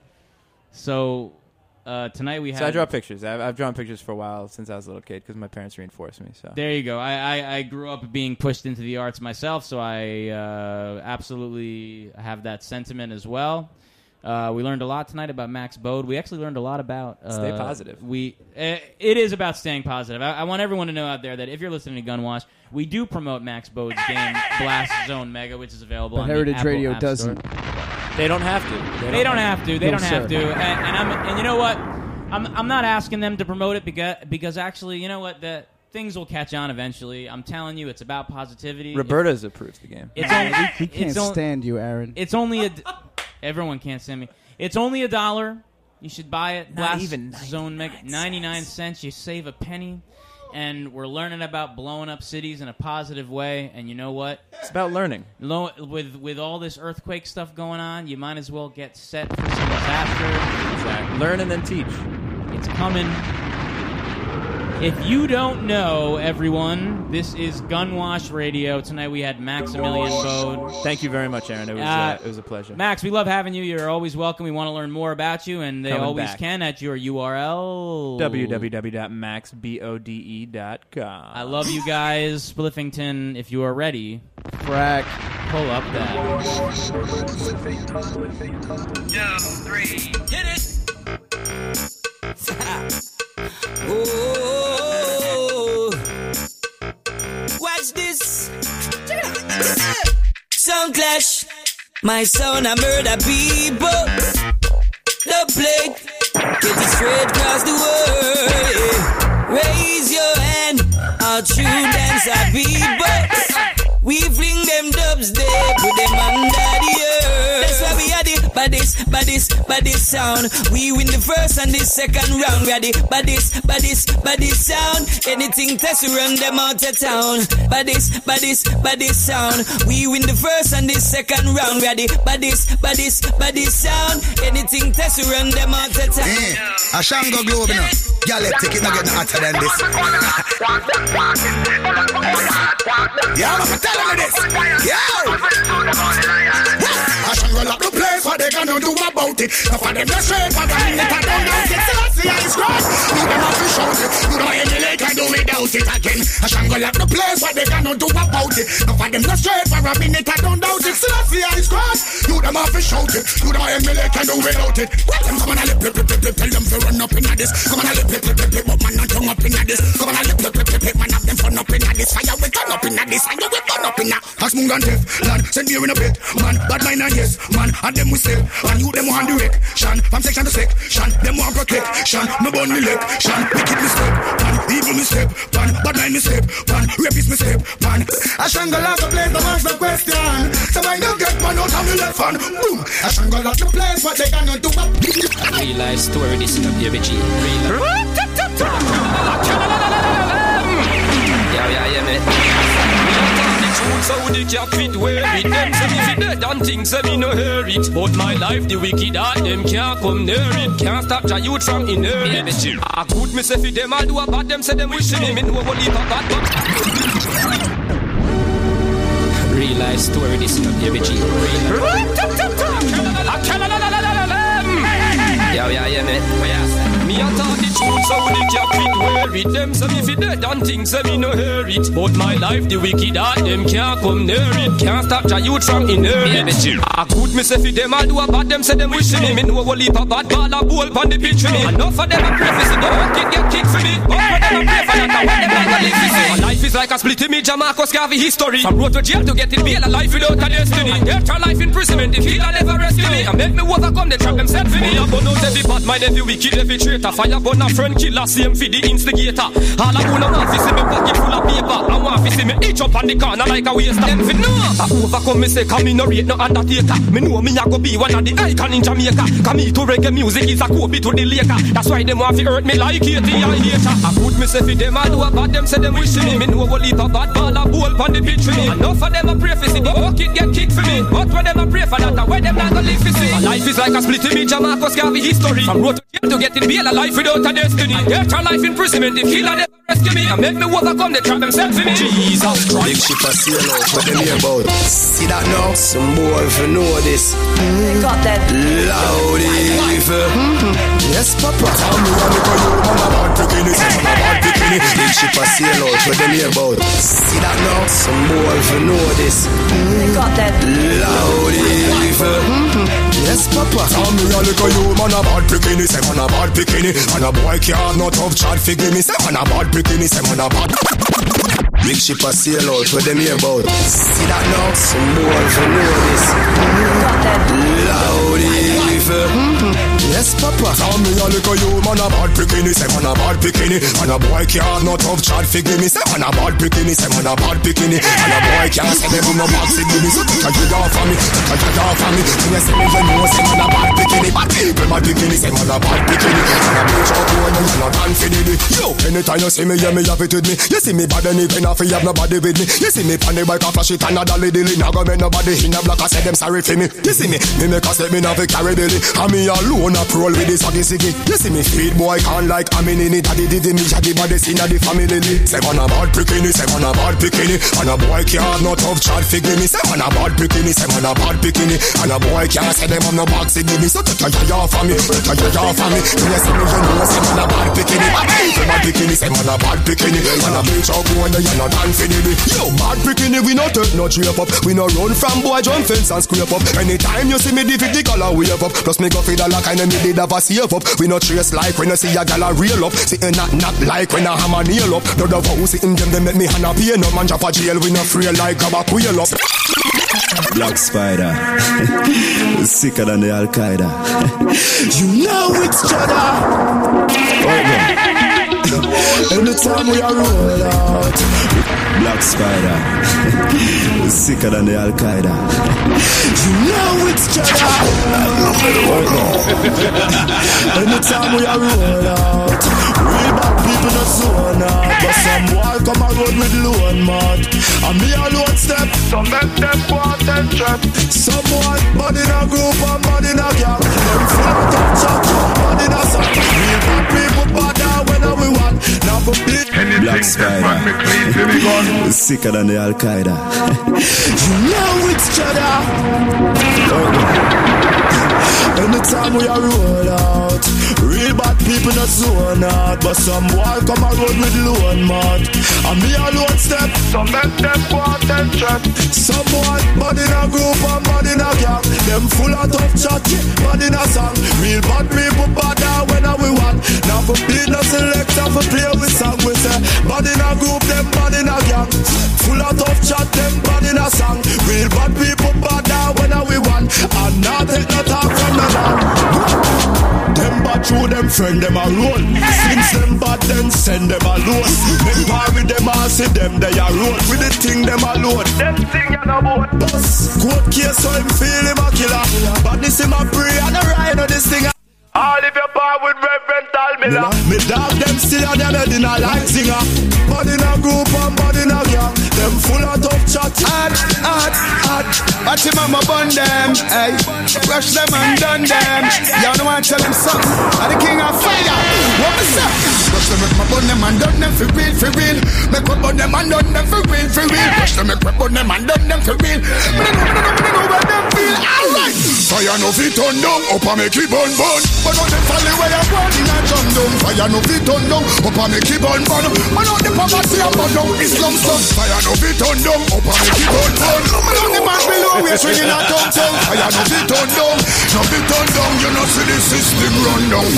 So uh, tonight we have. So I draw pictures. I've, I've drawn pictures for a while since I was a little kid because my parents reinforced me. So There you go. I, I, I grew up being pushed into the arts myself, so I uh, absolutely have that sentiment as well. Uh, we learned a lot tonight about Max Bode. We actually learned a lot about uh, Stay positive. We uh, it is about staying positive. I, I want everyone to know out there that if you're listening to Gunwash, we do promote Max Bode's game Blast Zone Mega, which is available But on Heritage the Apple Radio App doesn't. they don't have to. They don't have to. They No, don't have sir. to. And, and I'm and you know what? I'm I'm not asking them to promote it because because actually, you know what? The things will catch on eventually. I'm telling you, it's about positivity. Roberta's approved the game. It's only we, we can't it's on- stand you, Aaron. It's only a. Everyone can't send me. It's only a dollar. You should buy it. Not Blast even Zone Mega. 99 cents. You save a penny. And we're learning about blowing up cities in a positive way. And you know what? It's about learning. Lo- with with all this earthquake stuff going on, you might as well get set for some disaster. Exactly. Learn and then teach. It's coming. If you don't know, everyone, this is Gunwash Radio. Tonight we had Maximilian Bode. Thank you very much, Aaron. It was Uh, uh, it was a pleasure. Max, we love having you. You're always welcome. We want to learn more about you, and they Coming always back. can at your URL. www.maxbode.com. I love you guys. Spliffington, if you are ready, Crack. pull up that. Two, three, hit it. Clash. My sound a murder people. The plague. Get it straight across the world. yeah. Raise your hand. Our true dancer people. We fling them dubs there, put them baddest, baddest, baddest sound. We win the first and the second round. We are the baddest, baddest, baddest sound. Anything test, we run them out of town. Baddest, baddest, baddest sound. We win the first and the second round. We are the baddest, baddest, baddest sound. Anything test, we run them out of town. Eh, I shan't go globe now. Take it not get no hotter than this. yeah, I'm telling you this. Yeah. I roll up the place what they gonna do about it. Now for them to straight for the minute I don't I see how it's cross. You them have to shout it. You know any lake can do without it again. I roll up the place what they gonna do about it. Now for them to straight for a minute I don't doubt it. I see how it's cross. You them have to shout it. You know any lake can do without it. Well, them come on a lip, lip, lip, lip. Tell them to run up in this. Come on a lip, lip, lip, lip, lip. But man, not tongue up in this. Come on a lip, lip, lip, lip, lip. Man, have them fun up in this. Fire we turn up in this. And you we burn up in that. Ask Mungan Def, lad, send me in a bit. Man, bad mind and yes, man, and them we step. And you them want direction. From section to section, them want protection. Me burn me leg, shan, wicked me step. Man, evil me step. Man, bad mind me step. Man, rapist me step. Man, I shangle out the place, don't ask the question. So when you get one out of me left hand, boom. I shangle out the place, what they gonna do? Real life story, this is a baby G. Real Yeah, yeah, yeah, man. So the cap fit wear it Them say me fit dead and things say me no hear it But my life the wicked heart them can't come near it Can't stop your youth from inherit it A good me say fi them I do a bad them say them wishing me Me know what a bad but Real life story, this is a baby G. Yeah, yeah, yeah, man. Me a talk the truth, so the cap fit wear it. Them say me fi dead and things say me no hear it. But my life, the wicked heart, them can't come near it. Can't stop your youth from inherit. A good me say fi them I do a bad, them say them wishing me. Me know what leap a bad ball a bowl pon the pitch for me. Enough of them a pray for see the whole kid get kicked for me. But for them a pray for that, what them a go live for see. My life is like a split image of Marcus Garvey history. From road to jail to get it bail, a life without a destiny. Death or life imprisonment, the killer never rescue me. And make me overcome the trap themselves for me. I burn out every bad mind, every wicked, every traitor. Fire burn a friend killer, same for the instigator. All I wanna want to see me pocket full of paper. I want to see me itch up on the corner like a waster. Them fi know. I overcome me say, come me no rate no undertaker. Me know me a go be one of the icon in Jamaica. Come me to reggae music is a Kobe to the Laker. That's why them want to hurt me like Katie and hater. I put me say fi them I do a bad, them say them wish me. Me know what leap a bad ball a bowl pon the pitch for me. Enough of them a pray for see the bucket get kicked for me. But when them a pray for that, where them not go live for see. My life is like a split image of Marcus Garvey history. From road to jail to get in bail, a life without a destiny. Death or life imprisonment, the killer never rescue me. And make me overcome the trap themselves for me. Jesus Big ship a sail out, what them hear about? See that now? Some boy if you know this. Got that. Loud evil. Hmm. Yes, Papa. Tell me what you you man a bad bikini, say man a bad bikini. Big ship a sail out, what them hear about? See that now? Some boy if you know this. Got that. Loud evil. Hmm. Yes, Papa. Tell me a little you man a bad bikini, say man a bad bikini. And a boy can't not have chat figure me, say man a bad bikini, say man a bad. Big ship a sail out, what them hear about? See that now? Some boy if you know this. Got that. Loud evil. Mm-hmm. Yes, Papa. Tell me a little you man a bad bikini, say man a bad bikini. And a boy can't not have chat figure me, say man a bad bikini, say man a bad bikini. And a boy can't say them no bad figure me, so take a get off of me, take a get off of me. Say me, you know say man a bad bikini, bad bad bikini, say man a bad bikini. And a bitch when you not confident. Yo, anytime you see me, yeah me have it with me. You see me bad any pen off, you have nobody with me. You see me pan the bike, I flash it and a dolly dilly. Now go make nobody in the block, I say them sorry for me. You see me, me make a step, me not carry belly. And me alone a roll with this saggy siggy. You see me feed boy can't like I'm in it. Daddy did me shaggy body sin of the family. Man a bad bikini, man a bad bikini. And a boy can't have chat figure me. Man a bad bikini, man a bad bikini. And a boy can't say them I'm no box give me. So take a off of me, take a off of me. You see me, you know man a bad bikini. Bad people bad bikini, say man a bad bikini. And a bitch out boy, you not infinity. Yo, bad bikini, we no take no drape up. We no run from boy jump fence and scrape up. Anytime you see me, the 50 color wave up. Plus me go feed a lock and me did have a save up. We no trace like when you see a gal a reel up. See a knock like when a hammer nail up. The vow sitting them, they make me hand a pay no man for jail. We no free like a quail up. Black Spider. Sicker than the Al Qaeda. you know it's Jada. Anytime we are roll out. Black Spider. Sicker than the Al Qaeda. You know it's cheddar. Anytime we are roll out. Real bad people not zone out. But some boy come a road with loan mud. And me alone step. So make them want and trap. Some boy body in a group and body in a gang. Them of tough chat. Body in a song. Real bad people bad we. Now go beat. Black Spider. Sicker than the Al Qaeda. You know it's cheddar. Anytime we are roll out, real bad people not zone out, but some boy come a road with loan mud. And me alone step, so make them want and trap. Some boy body in a group and body in a gang, them full of tough chat, body in a song. Real bad people bad out when I we want. Now for beat no selector for play with song, we say body in a group, them body in a gang. Full of tough chat, them body in a song. Real bad people bad out when we want, and not take no talk through them friend them alone. Since them bad then send them alone. Make par with them and see them they are road with the thing them alone. Them thing you know about. Bus court case so him feel him a killer. But this him a pray and a ride on this thing. All if you par with Reverend Tal Miller. Me dog them still on them head in a like singer. Body in a group and body in a gang. Them full of tough chat. Hot, hot, hot. Watch him mama bun them. Hey, rush them and done them. Y'all know I tell him something. I'm the king of fire. What's up? Rush them make my bun them and done them for real, for real. Make my bun them and done them for real, for real. Rush them make my bun them and done them for real. I know, I know, I know where them feel. Alright. Fire no fit on down, up and make it burn, burn. But on the valley where you born in a jump down. Fire no fit on down, up and make it burn, burn. Man on the poverty and burn down Islam stuff. Fire no fit on down, up and make it burn, burn. Man on the man below, we're swinging a tongue tongue. Fire no fit on down, no fit on down. You know see the system run down.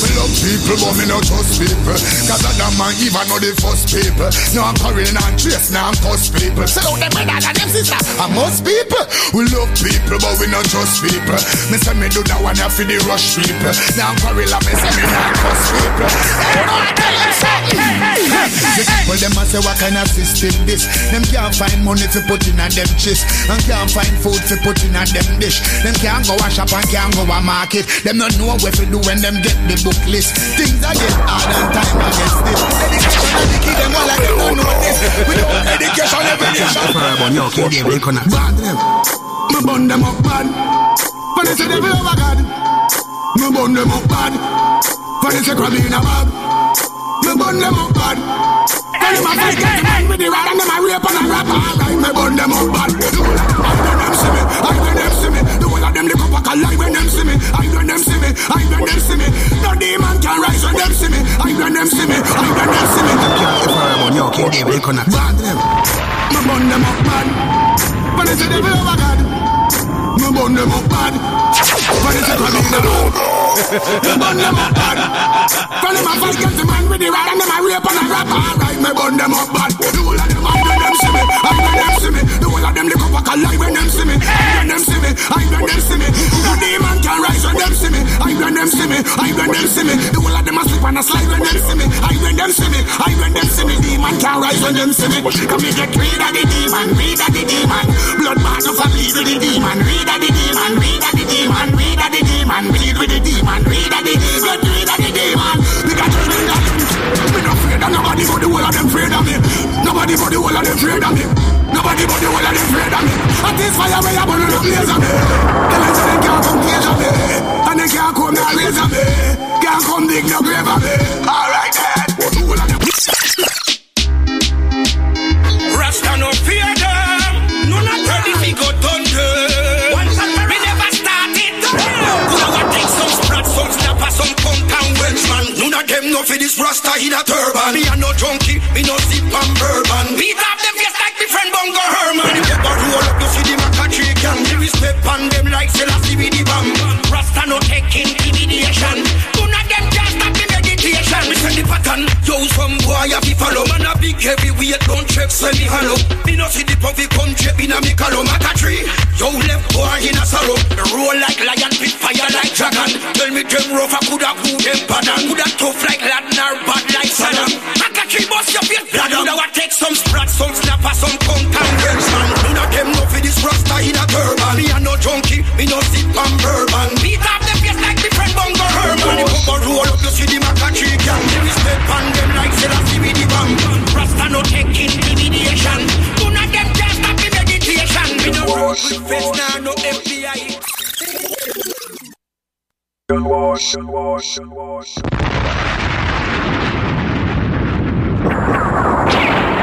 We love people, but me not trust people. Cause I don't man even know the first people. No I'm quarreling and chase, now I'm cuss people. Sell out them brother and them sister. I most people. We love people, but we not trust people. Me say me do that one for the rush people. Now I'm quarrel and me say me not cuss people. Hey, no, I tell them something. Well, them a say what kind of system this? Them can't find money to put in a them chest. And can't find food to put in a them dish. Them can't go a shop and can't go a market. Them not know what to do when them get the book list. Things are get hard and time against this. Education and the key them all like them don't know this. Without education, every nation. Fireball, yo, keep them in connect. Bad them. Me burn them up bad. When they say they feel over God. Me burn them up bad. When they say crab in a bag. Me burn them up bad. When them a fight get the man with the rod and them a rape and a rap. Me burn them up bad. The I when them see me. I when them see me. The whole of them lick up a call. I when them see me. I when them see me. I when them see me. No demon can rise when them see me. I when them see me. I when them see me. Yo, keep them in connect. Bad them. Me burn them up bad. When they say they feel over God. Me burn them up bad. When they say crab in a burn them up bad. When them a fight get the man with the rod and them a rape and a rap. Alright, me burn them up bad. The whole of them, I when them see me. I when them see me. The whole of them lick up a. I when them see me. I when them see me. I when them see me. No demon can rise when them see me. I when them see me. I when them see me. The whole of them a slip and a slide when them see me. I when them see me. I when them see me. Demon can rise when them see me. Come me get rid of the demon. Rid of the demon. Blood man of a bleed with the demon. Rid of the demon. Rid of the demon. Rid of the demon. Bleed with the demon. Rid of the get rid of the demon. We got to of them. Me not afraid of nobody but the whole of them afraid of me. Nobody but the whole of them afraid of me. Nobody but the whole of them afraid of me. And this fire where you burn up blaze of me. Tell them so they can't come cage of me. And they can't come no raise of me. Can't come dig no grave of me. Alright then. The whole of them. Rasta no fear Know fi this Rasta in a turban. Me a no junkie, me no sip on bourbon. Beat up them face like me friend Bongo Herman. Ever roll up, you see the Macatree gang. Me respect on them like Selassie with the bam. Rasta no take boy have to follow. Man a big heavyweight, don't check send me hollow. Me no see the puffy come check in a me Kalomaka tree. Yo left boy in a sorrow. Roll like lion, pit fire like dragon. Tell me them rough, I coulda cool them pattern. Coulda tough like Latin or bad like Saddam. Maka tree bust your face, blood. Coulda what take some sprat, some snapper, some punk and. None of them know for this rasta in a turban. Me a no junkie, me no sip on bourbon. No roll with face, nah, no FBI.